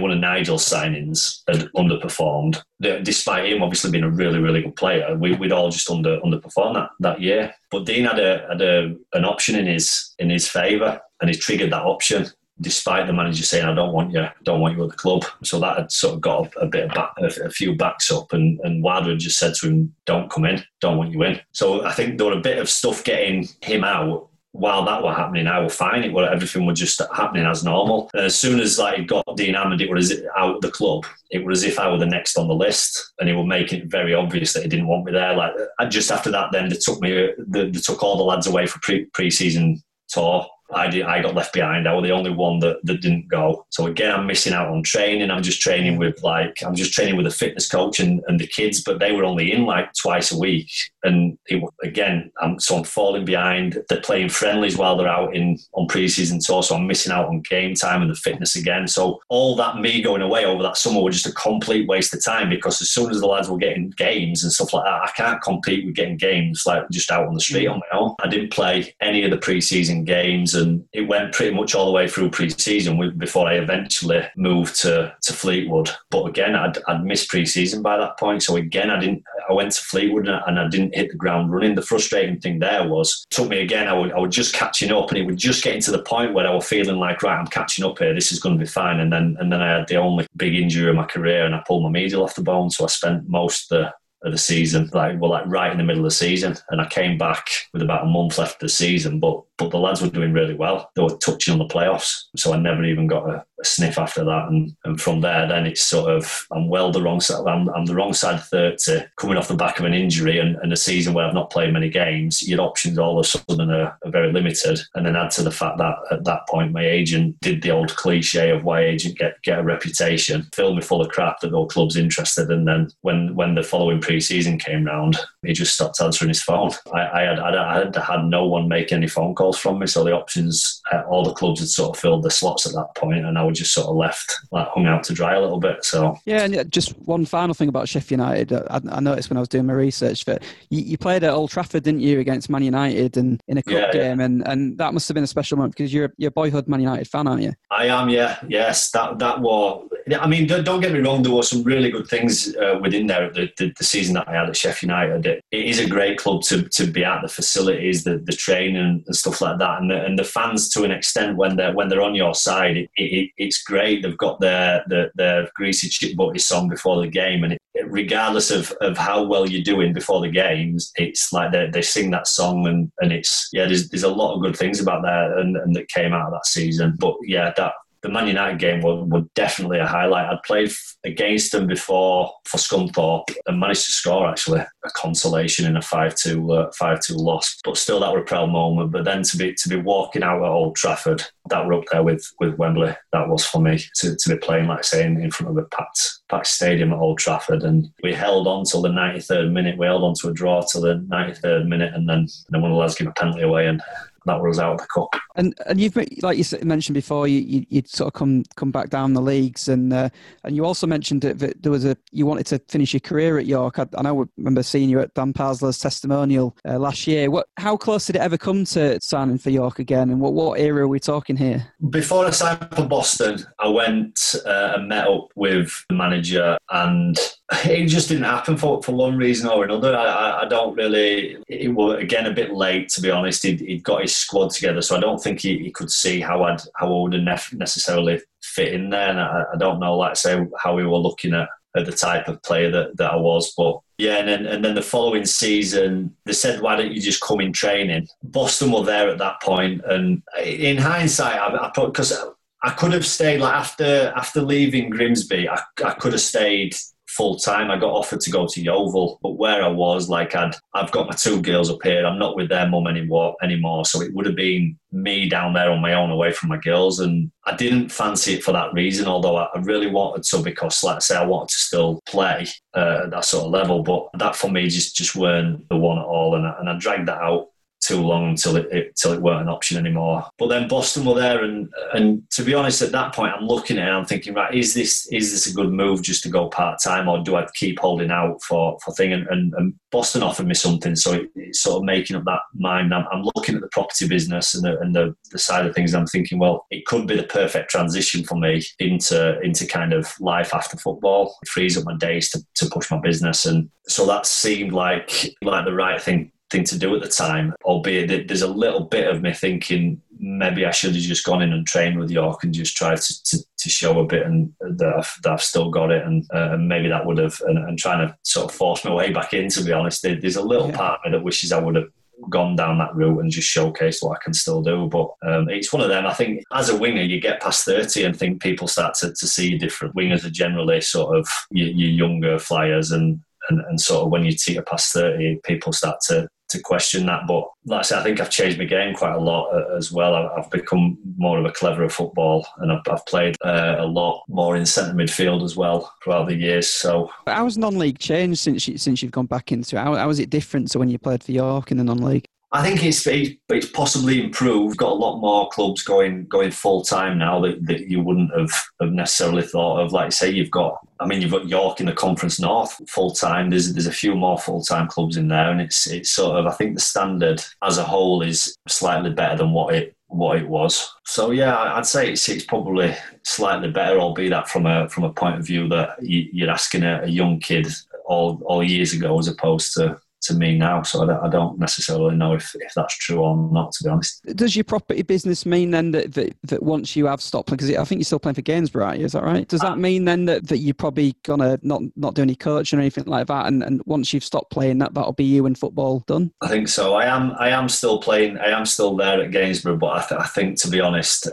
one of Nigel's signings had underperformed, despite him obviously being a really really good player. We, would all just under underperformed that, that year. But Dean had a had a, an option in his in his favour, and he triggered that option despite the manager saying, "I don't want you, don't want you at the club." So that had sort of got a, bit of back, a, few backs up, and and Wilder just said to him, "Don't come in, don't want you in." So I think there were a bit of stuff getting him out. While that were happening, I was fine. It was everything was just happening as normal. And as soon as like got Dean Hammond, it was out of the club. It was as if I were the next on the list, and he was making it very obvious that he didn't want me there. Like just after that, then they took me, they, they took all the lads away for pre pre-season tour I did, I got left behind. I was the only one that, that didn't go. So again, I'm missing out on training. I'm just training with like I'm just training with a fitness coach and, and the kids, but they were only in like twice a week. And it, again, I'm so I'm falling behind. They're playing friendlies while they're out in on preseason tour, so I'm missing out on game time and the fitness again. So all that me going away over that summer was just a complete waste of time because as soon as the lads were getting games and stuff like that, I can't compete with getting games like just out on the street mm. on my own. I didn't play any of the preseason games and it went pretty much all the way through pre-season before I eventually moved to, to Fleetwood. But again, I'd, I'd missed pre-season by that point, so again, I didn't. I went to Fleetwood and I didn't hit the ground running. The frustrating thing there was took me again. I would I was just catching up, and it would just getting to the point where I was feeling like right, I'm catching up here. This is going to be fine. And then and then I had the only big injury of my career, and I pulled my medial off the bone. So I spent most of the of the season, like well, like right in the middle of the season, and I came back with about a month left of the season. But but the lads were doing really well. They were touching on the playoffs, so I never even got a, a sniff after that. And, and from there, then it's sort of I'm well the wrong side. I'm, I'm the wrong side of thirty, coming off the back of an injury and, and, a season where I've not played many games. Your options all of a sudden are, are, very limited. And then add to the fact that at that point, my agent did the old cliche of why agent get get a reputation, filled me full of crap that no club's interested. And then when when the following pre-season came round, he just stopped answering his phone. I, I had I had, had no one make any phone calls from me, so the options, uh, all the clubs had sort of filled the slots at that point, and I was just sort of left, like hung out to dry a little bit. So yeah, and just one final thing about Sheffield United, I, I noticed when I was doing my research that you, you, played at Old Trafford, didn't you, against Man United and in a cup yeah, game, yeah. and and that must have been a special moment because you're you're a boyhood Man United fan, aren't you? I am, yeah, yes. That that was. I mean, don't get me wrong. There were some really good things uh, within there. The, the, the, season that I had at Sheffield United, it, it is a great club to, to be at. The facilities, the, the training, and stuff like that, and the, and the fans to an extent when they're when they're on your side, it, it, it's great. They've got their their, their greasy chip song before the game, and regardless of, of how well you're doing before the games, it's like they, they sing that song, and, and it's yeah. There's there's a lot of good things about that, and, and that came out of that season. But yeah, that the Man United game was, definitely a highlight. I'd played against them before for Scunthorpe and managed to score actually a consolation in a five two uh, five two loss. But still, that was a proud moment. But then to be to be walking out at Old Trafford, that were up there with with Wembley. That was for me to, to be playing like i saying in front of a packed packed stadium at Old Trafford, and we held on till the 93rd minute. We held on to a draw till the 93rd minute, and then and then one of the lads gave a penalty away, and that was out of the cup. And and you've like you mentioned before, you you would sort of come come back down the leagues, and uh, and you also mentioned that, that, there was a you wanted to finish your career at York. I, I know I remember seeing you at Dan Parslow's testimonial uh, last year. What how close did it ever come to signing for York again, and what what era are we talking here? Before I signed for Boston, I went uh, and met up with the manager and it just didn't happen for, for one reason or another. I, I, don't really. It was again a bit late to be honest. He'd, he'd got his squad together, so I don't think he, he could see how I'd how I would necessarily fit in there. And I, I don't know, like say, how we were looking at, at the type of player that, that I was, but yeah, and then and then the following season, they said, "Why don't you just come in training?" Boston were there at that point, and in hindsight, I, I put because I could have stayed like after after leaving Grimsby, I, I could have stayed full time. I got offered to go to Yeovil, but where I was, like I'd I've got my two girls up here. I'm not with their mum anymore anymore. So it would have been me down there on my own away from my girls. And I didn't fancy it for that reason, although I really wanted to because let's say I wanted to still play uh, at that sort of level. But that for me just just weren't the one at all. And I, and I dragged that out too long until it, it till it weren't an option anymore. But then Boston were there, and and to be honest, at that point, I'm looking at it, I'm thinking, right, is this is this a good move just to go part time, or do I keep holding out for for thing? And, and, and Boston offered me something, so it, it's sort of making up that mind. I'm, I'm looking at the property business and the and the, the side of things. I'm thinking, well, it could be the perfect transition for me into into kind of life after football. It frees up my days to, to push my business, and so that seemed like like the right thing thing to do at the time. Albeit there's a little bit of me thinking maybe I should have just gone in and trained with York and just tried to, to, to show a bit and that I've, that I've still got it and, uh, and maybe that would have and, and, trying to sort of force my way back in. To be honest, there's a little yeah. part of me that wishes I would have gone down that route and just showcased what I can still do. But um, it's one of them. I think as a winger, you get past 30 and think people start to, to see different. Wingers are generally sort of your, your younger flyers and, and, and sort of when you teeter past 30, people start to, to question that. But like I said, I think I've changed my game quite a lot uh, as well. I've become more of a cleverer football, and I've, I've played uh, a lot more in centre midfield as well throughout the years. So, how how's non-league changed since you, since you've gone back into it? How, how is it different to when you played for York in the non-league? I think it's it's possibly improved. Got a lot more clubs going going full time now that, that you wouldn't have, have necessarily thought of. Like say, you've got I mean you've got York in the Conference North full time. There's there's a few more full time clubs in there, and it's it's sort of I think the standard as a whole is slightly better than what it what it was. So yeah, I'd say it's, it's probably slightly better, albeit that from a from a point of view that you, are asking a, a young kid all all years ago as opposed to to me now. So I don't, I don't, necessarily know if, if that's true or not, to be honest. Does your property business mean then that, that, that once you have stopped, because I think you're still playing for Gainsborough, is that right? Does that mean then that, that you're probably going to not, not do any coaching or anything like that? And, and once you've stopped playing, that, that'll be you in football done? I think so. I am, I am still playing, I am still there at Gainsborough, but I, th- I think, to be honest,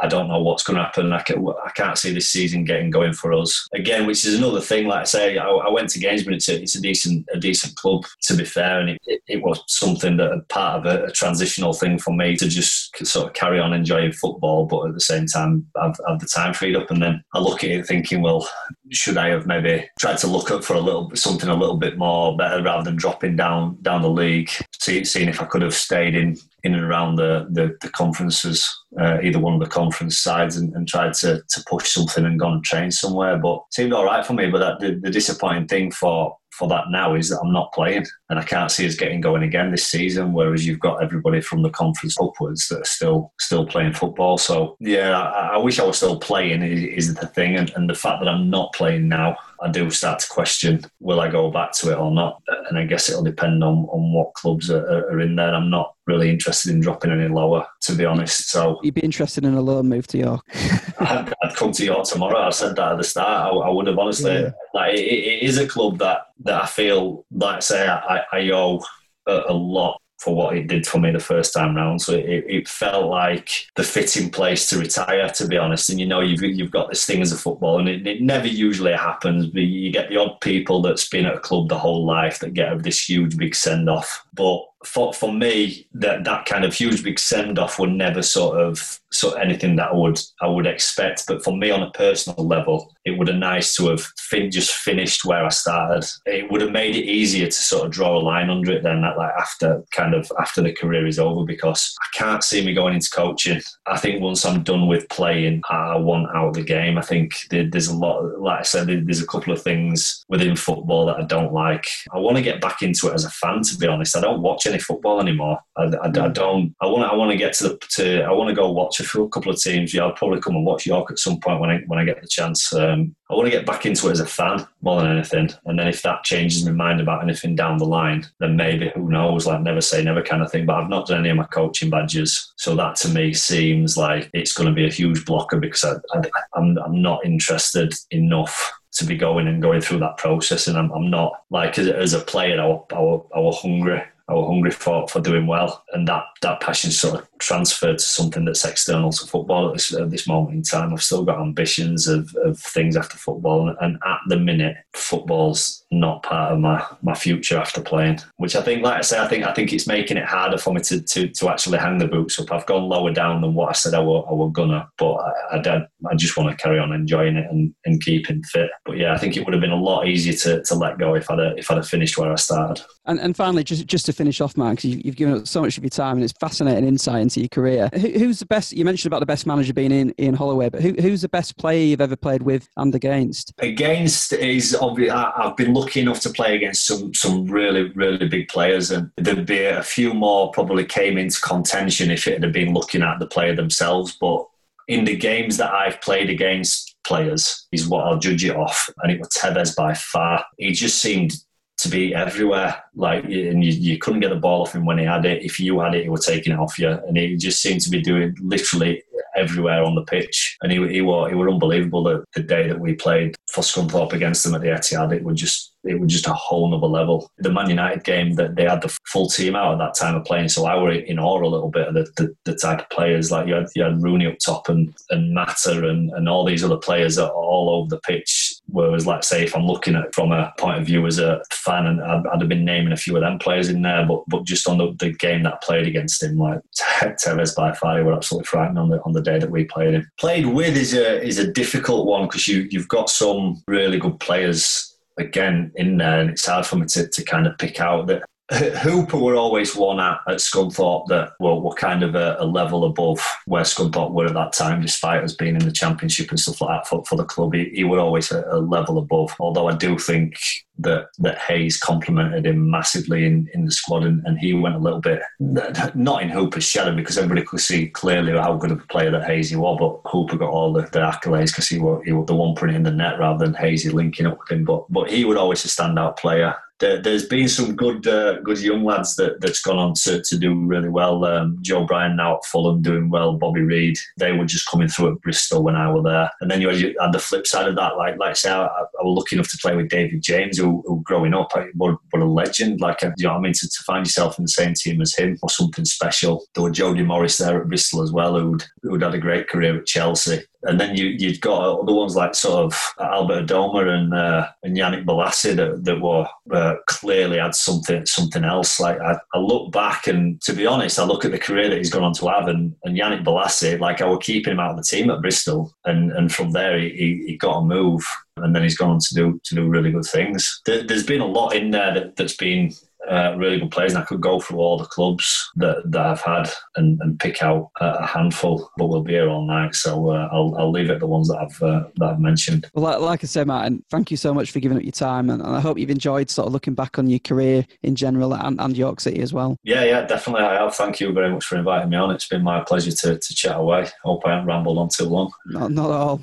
I don't know what's going to happen. I, can, I can't see this season getting going for us again, which is another thing. Like I say, I, I went to Gainsborough. It's a, it's a decent a decent club to be fair, and it, it, it was something that part of a, a, transitional thing for me to just sort of carry on enjoying football, but at the same time have, have the time freed up. And then I look at it thinking, well, should I have maybe tried to look up for a little something a little bit more better rather than dropping down down the league, see, seeing if I could have stayed in in and around the the, the conferences, uh, either one of the conference sides, and, and, tried to to push something and gone and train somewhere. But seemed all right for me. But that, the, the disappointing thing for for that now is that I'm not playing, and I can't see us getting going again this season. Whereas you've got everybody from the conference upwards that are still still playing football. So yeah, I, I wish I was still playing. Is, is the thing, and, and the fact that I'm not playing now I do start to question will I go back to it or not. And I guess it'll depend on, on what clubs are, are in there. I'm not really interested in dropping any lower, to be honest. So you'd be interested in a loan move to York. I'd, I'd, come to York tomorrow. I said that at the start. I, I would have honestly. Yeah. Like it, it is a club that that I feel like say I, I owe a, a lot for what it did for me the first time round. So it, it, felt like the fitting place to retire, to be honest. And you know, you've, you've got this thing as a football, and it, it never usually happens. But you get the odd people that's been at a club the whole life that get this huge big send off. But for for me, that that kind of huge big send off would never sort of sort of anything that I would I would expect. But for me, on a personal level, it would have nice to have fin- just finished where I started. It would have made it easier to sort of draw a line under it then, that like after kind of after the career is over, because I can't see me going into coaching. I think once I'm done with playing, I want out of the game. I think there's a lot, like I said, there's a couple of things within football that I don't like. I want to get back into it as a fan, to be honest. I don't watch any football anymore. I, I, I mm. don't. I want. I want to get to the. To, I want to go watch a few, couple of teams. Yeah, I'll probably come and watch York at some point when I when I get the chance. Um, Um, I want to get back into it as a fan more than anything. And then if that changes my mind about anything down the line, then maybe who knows? Like never say never kind of thing. But I've not done any of my coaching badges, so that to me seems like it's going to be a huge blocker because I, I'm I'm not interested enough to be going and going through that process. And I'm, I'm not like as, as a player, I was, I, I hungry I was hungry for, for doing well, and that that passion sort of transferred to something that's external to football at this, at this moment in time. I've still got ambitions of, of things after football, and at the minute, football's not part of my, my future after playing. Which I think, like I say, I think I think it's making it harder for me to, to, to actually hang the boots up. I've gone lower down than what I said I were, I were gonna, but I, I, I just want to carry on enjoying it and, and keeping fit. But yeah, I think it would have been a lot easier to, to let go if I'd have, if I'd have finished where I started. And, and finally, just just to finish off, Mark, because you've given us so much of your time and it's fascinating insight into your career. Who, who's the best? You mentioned about the best manager being in Ian Holloway, but who, who's the best player you've ever played with and against? Against is obvious. I've been lucky enough to play against some some really really big players, and there'd be a few more probably came into contention if it had been looking at the player themselves. But in the games that I've played against players is what I'll judge it off, and it was Tevez by far. He just seemed to be everywhere. Like, and you, you couldn't get the ball off him when he had it. If you had it, he was taking it off you, and he just seemed to be doing literally everywhere on the pitch. And he he was he was unbelievable. The, the day that we played for Scunthorpe against them at the Etihad, it was just it was just a whole nother level. The Man United game that they had the full team out at that time of playing, so I were in awe a little bit of the, the, the type of players. Like you had, you had Rooney up top and and Mata and, and all these other players are all over the pitch. Whereas, like say, if I'm looking at from a point of view as a fan, and I'd, have been naming a few of them players in there, but but just on the, the game that I played against him, like Tevez by far, were absolutely frightening on the on the day that we played him. Played with is a is a difficult one because you you've got some really good players again in there, and it's hard for me to, to kind of pick out that. Hooper were always one at, at Scunthorpe that were, kind of a, a, level above where Scunthorpe were at that time, despite us being in the championship and stuff like that for, for the club. He, he were always a, a, level above. Although I do think that that Hayes complimented him massively in, in the squad, and, and he went a little bit not in Hooper's shadow because everybody could see clearly how good of a player that Hayesy was. But Hooper got all the, the accolades because he was, he the one putting in the net rather than Hayesy linking up with him. But but he would always a standout player there, has been some good uh, good young lads that, that's gone on to, to do really well. Um, Joe Bryan now at Fulham doing well. Bobby Reid, they were just coming through at Bristol when I was there. And then you had, the flip side of that, like like I say, I, I, was lucky enough to play with David James, who, who growing up, what, what a legend. Like you know I mean, to, to, find yourself in the same team as him was something special. There was Jody Morris there at Bristol as well, who'd, who'd had a great career at Chelsea and then you you've got other ones like sort of Albert Adomah and uh, and Yannick Bolasie that, that were uh, clearly had something something else. Like I, I, look back and to be honest, I look at the career that he's gone on to have, and, and Yannick Bolasie, like I was keeping him out of the team at Bristol, and and from there he, he, he got a move, and then he's gone on to do to do really good things. There, has been a lot in there that, that's been uh, really good players, and I could go through all the clubs that, that I've had and, and pick out a handful. But we'll be here all night, so uh, I'll, I'll leave it the ones that I've uh, that I've mentioned. Well, like, like, I said, Martyn, thank you so much for giving up your time, and, and, I hope you've enjoyed sort of looking back on your career in general and, and York City as well. Yeah, yeah, definitely. I have. Thank you very much for inviting me on. It's been my pleasure to, to chat away. Hope I haven't rambled on too long. Not, not at all.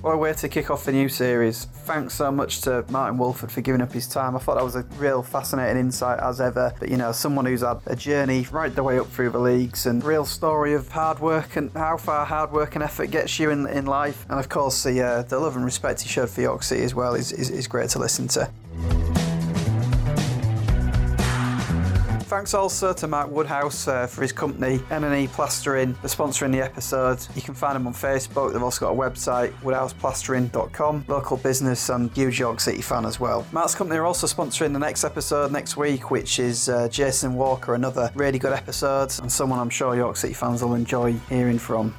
What a way to kick off the new series. Thanks so much to Martyn Woolford for giving up his time. I thought that was a real fascinating insight as ever. But you know, someone who's had a journey right the way up through the leagues and real story of hard work and how far hard work and effort gets you in, in life. And of course, the, uh, the love and respect he showed for York City as well is, is, is great to listen to. Thanks also to Mark Woodhouse uh, for his company, NNE Plastering, for sponsoring the episode. You can find them on Facebook. They've also got a website, woodhouseplastering.com, local business and huge York City fan as well. Mark's company are also sponsoring the next episode next week, which is uh, Jason Walker, another really good episode and someone I'm sure York City fans will enjoy hearing from.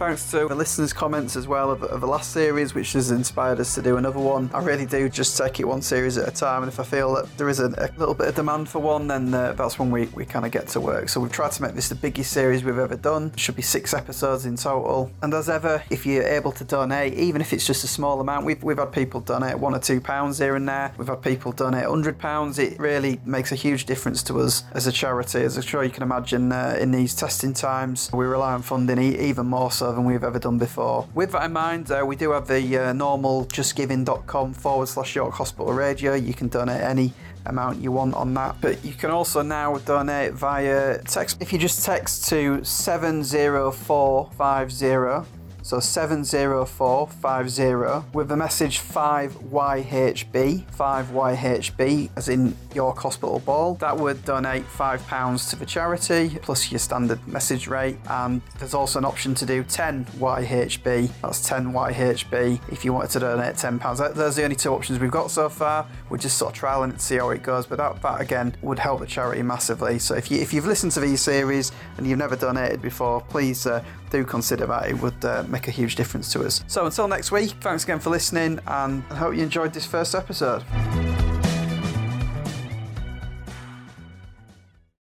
Thanks to the listeners' comments as well of, of, the last series, which has inspired us to do another one. I really do just take it one series at a time, and if I feel that there is a, a little bit of demand for one, then uh, that's when we, we kind of get to work. So we've tried to make this the biggest series we've ever done. It should be six episodes in total. And as ever, if you're able to donate, even if it's just a small amount, we've, we've had people donate one or two pounds here and there. We've had people donate hundred pounds. It really makes a huge difference to us as a charity. As I'm sure you can imagine, uh, in these testing times, we rely on funding even more than we've ever done before. With that in mind, uh, we do have the uh, normal justgiving.com forward slash York Hospital Radio. You can donate any amount you want on that. But you can also now donate via text. If you just text to 70450 so 70450 with the message 5YHB, 5YHB as in York Hospital Ball. That would donate £5 to the charity plus your standard message rate. And there's also an option to do 10YHB. That's 10YHB if you wanted to donate £10. Those are the only two options we've got so far. We're just sort of trialing it to see how it goes. But that, that again would help the charity massively. So if, you, if you've listened to these series and you've never donated before, please uh, do consider that. It would uh, make a huge difference to us. So until next week, thanks again for listening, and I hope you enjoyed this first episode.